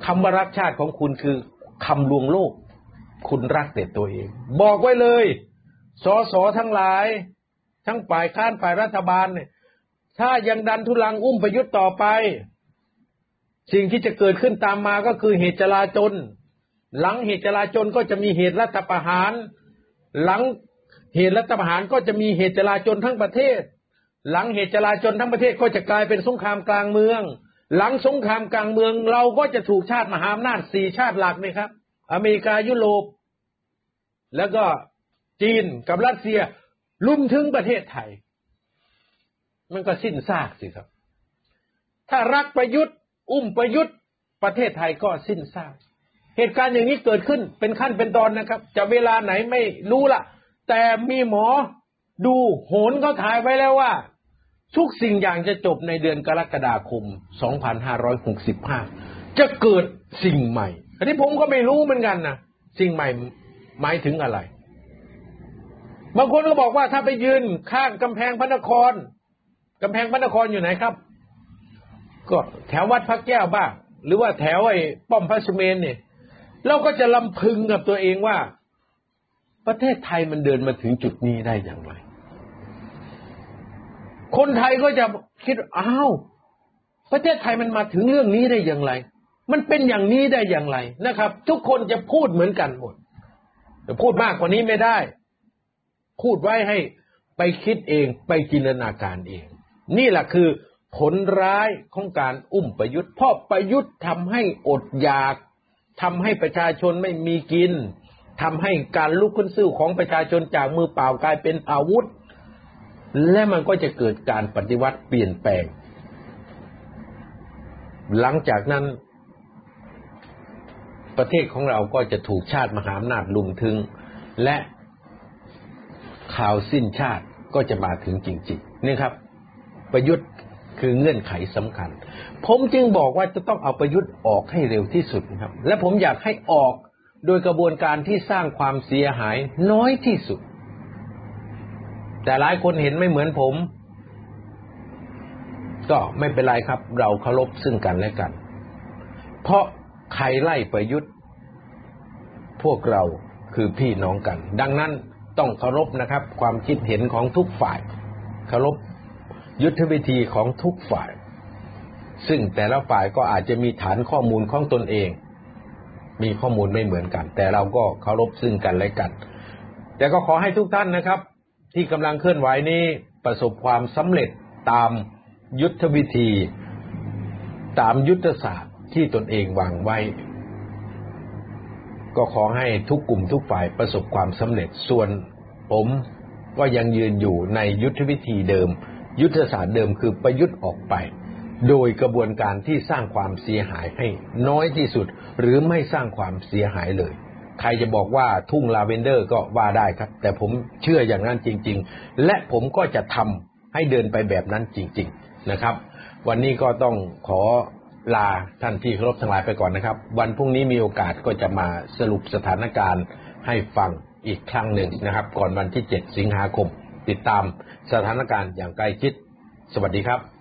คำว่ารักชาติของคุณคือคำลวงโลก คุณรักแต่ตัวเอง บอกไว้เลยสอสอทั้งหลาย ทั้งฝ่ายค้านฝ่ายรัฐบาลเนี่ย ถ้ายังดันทุลังอุ้มประยุทธ์ต่อไป สิ่งที่จะเกิดขึ้นตามมาก็คือเหตุจลาจลหลังเหตุจลาจลก็จะมีเหตุรัฐประหาร หลังเหตุรัฐประหารก็จะมีเหตุจลาจลทั้งประเทศ หลังเหตุจลาจลทั้งประเทศก็จะกลายเป็นสงครามกลางเมือง หลังสงครามกลางเมือง เราก็จะถูกชาติมหาอำนาจสี่ชาติหลักนี่ครับ อเมริกายุโรป แล้วก็จีนกับรัสเซียลุมถึงประเทศไทย มันก็สิ้นซากสิครับ ถ้ารักประยุทธ์ อุ้มประยุทธ์ ประเทศไทยก็สิ้นซาก เหตุการณ์อย่างนี้เกิดขึ้นเป็นขั้นเป็นตอนนะครับ จะเวลาไหนไม่รู้ละแต่มีหมอดูโหนเขาถ่ายไว้แล้วว่า ทุกสิ่งอย่างจะจบในเดือนกรกฎาคม 2565 จะเกิดสิ่งใหม่ อันนี้ผมก็ไม่รู้เหมือนกันนะสิ่งใหม่หมายถึงอะไร บางคนก็บอกว่าถ้าไปยืนข้างกำแพงพระนคร กำแพงพระนครอยู่ไหนครับ ก็แถววัดพระแก้วบ้าง หรือว่าแถวไอ้ป้อมพระสุเมนเนี่ย เราก็จะลำพึงกับตัวเองว่า ประเทศไทยมันเดินมาถึงจุดนี้ได้อย่างไร คนไทยก็จะคิดอ้าวประเทศไทยมันมาถึงเรื่องนี้ได้อย่างไร มันเป็นอย่างนี้ได้อย่างไรนะครับ ทุกคนจะพูดเหมือนกันหมดแต่พูดมากกว่านี้ไม่ได้ พูดไว้ให้ไปคิดเองไปจินตนาการเอง นี่แหละคือผลร้ายของการอุ้มประยุทธ์เพราะประยุทธ์ทำให้อดอยากทำให้ประชาชนไม่มีกินทำให้การลุกขึ้นสู้ของประชาชนจากมือเปล่ากลายเป็นอาวุธ และมันก็จะเกิดการปฏิวัติเปลี่ยนแปลง หลังจากนั้น ประเทศของเราก็จะถูกชาติมหาอำนาจลุมถึง และข่าวสิ้นชาติก็จะมาถึงจริงๆนี่ครับ ประยุทธ์คือเงื่อนไขสำคัญ ผมจึงบอกว่าจะต้องเอาประยุทธ์ออกให้เร็วที่สุดนะครับ และผมอยากให้ออกโดยกระบวนการที่สร้างความเสียหายน้อยที่สุด แต่หลายคนเห็นไม่เหมือนผม ก็ไม่เป็นไรครับ เราเคารพซึ่งกันและกัน เพราะใครไล่ประยุทธ์ พวกเราคือพี่น้องกัน ดังนั้นต้องเคารพนะครับ ความคิดเห็นของทุกฝ่ายเคารพ ยุทธวิธีของทุกฝ่าย ซึ่งแต่ละฝ่ายก็อาจจะมีฐานข้อมูลของตนเอง มีข้อมูลไม่เหมือนกัน แต่เราก็เคารพซึ่งกันและกัน แต่ก็ขอให้ทุกท่านนะครับ ที่กำลังเคลื่อนไหวนี้ประสบความสำเร็จตามยุทธวิธี ตามยุทธศาสตร์ที่ตนเองวางไว้ ก็ขอให้ทุกกลุ่มทุกฝ่ายประสบความสำเร็จส่วนผมก็ยังยืนอยู่ในยุทธวิธีเดิม ยุทธศาสตร์เดิมคือประยุทธ์ออกไป โดยกระบวนการที่สร้างความเสียหายให้น้อยที่สุด หรือไม่สร้างความเสียหายเลย ใครจะบอกว่าทุ่งลาเวนเดอร์ก็ว่าได้ครับ แต่ผมเชื่ออย่างนั้นจริง ๆ และผมก็จะทำให้เดินไปแบบนั้นจริง ๆนะครับ วันนี้ก็ต้องขอลาท่านที่เคารพทั้งหลายไปก่อนนะครับ วันพรุ่งนี้มีโอกาสก็จะมาสรุปสถานการณ์ให้ฟังอีกครั้งหนึ่งนะครับ ก่อนวันที่ 7 สิงหาคม ติดตามสถานการณ์อย่างใกล้ชิดสวัสดีครับ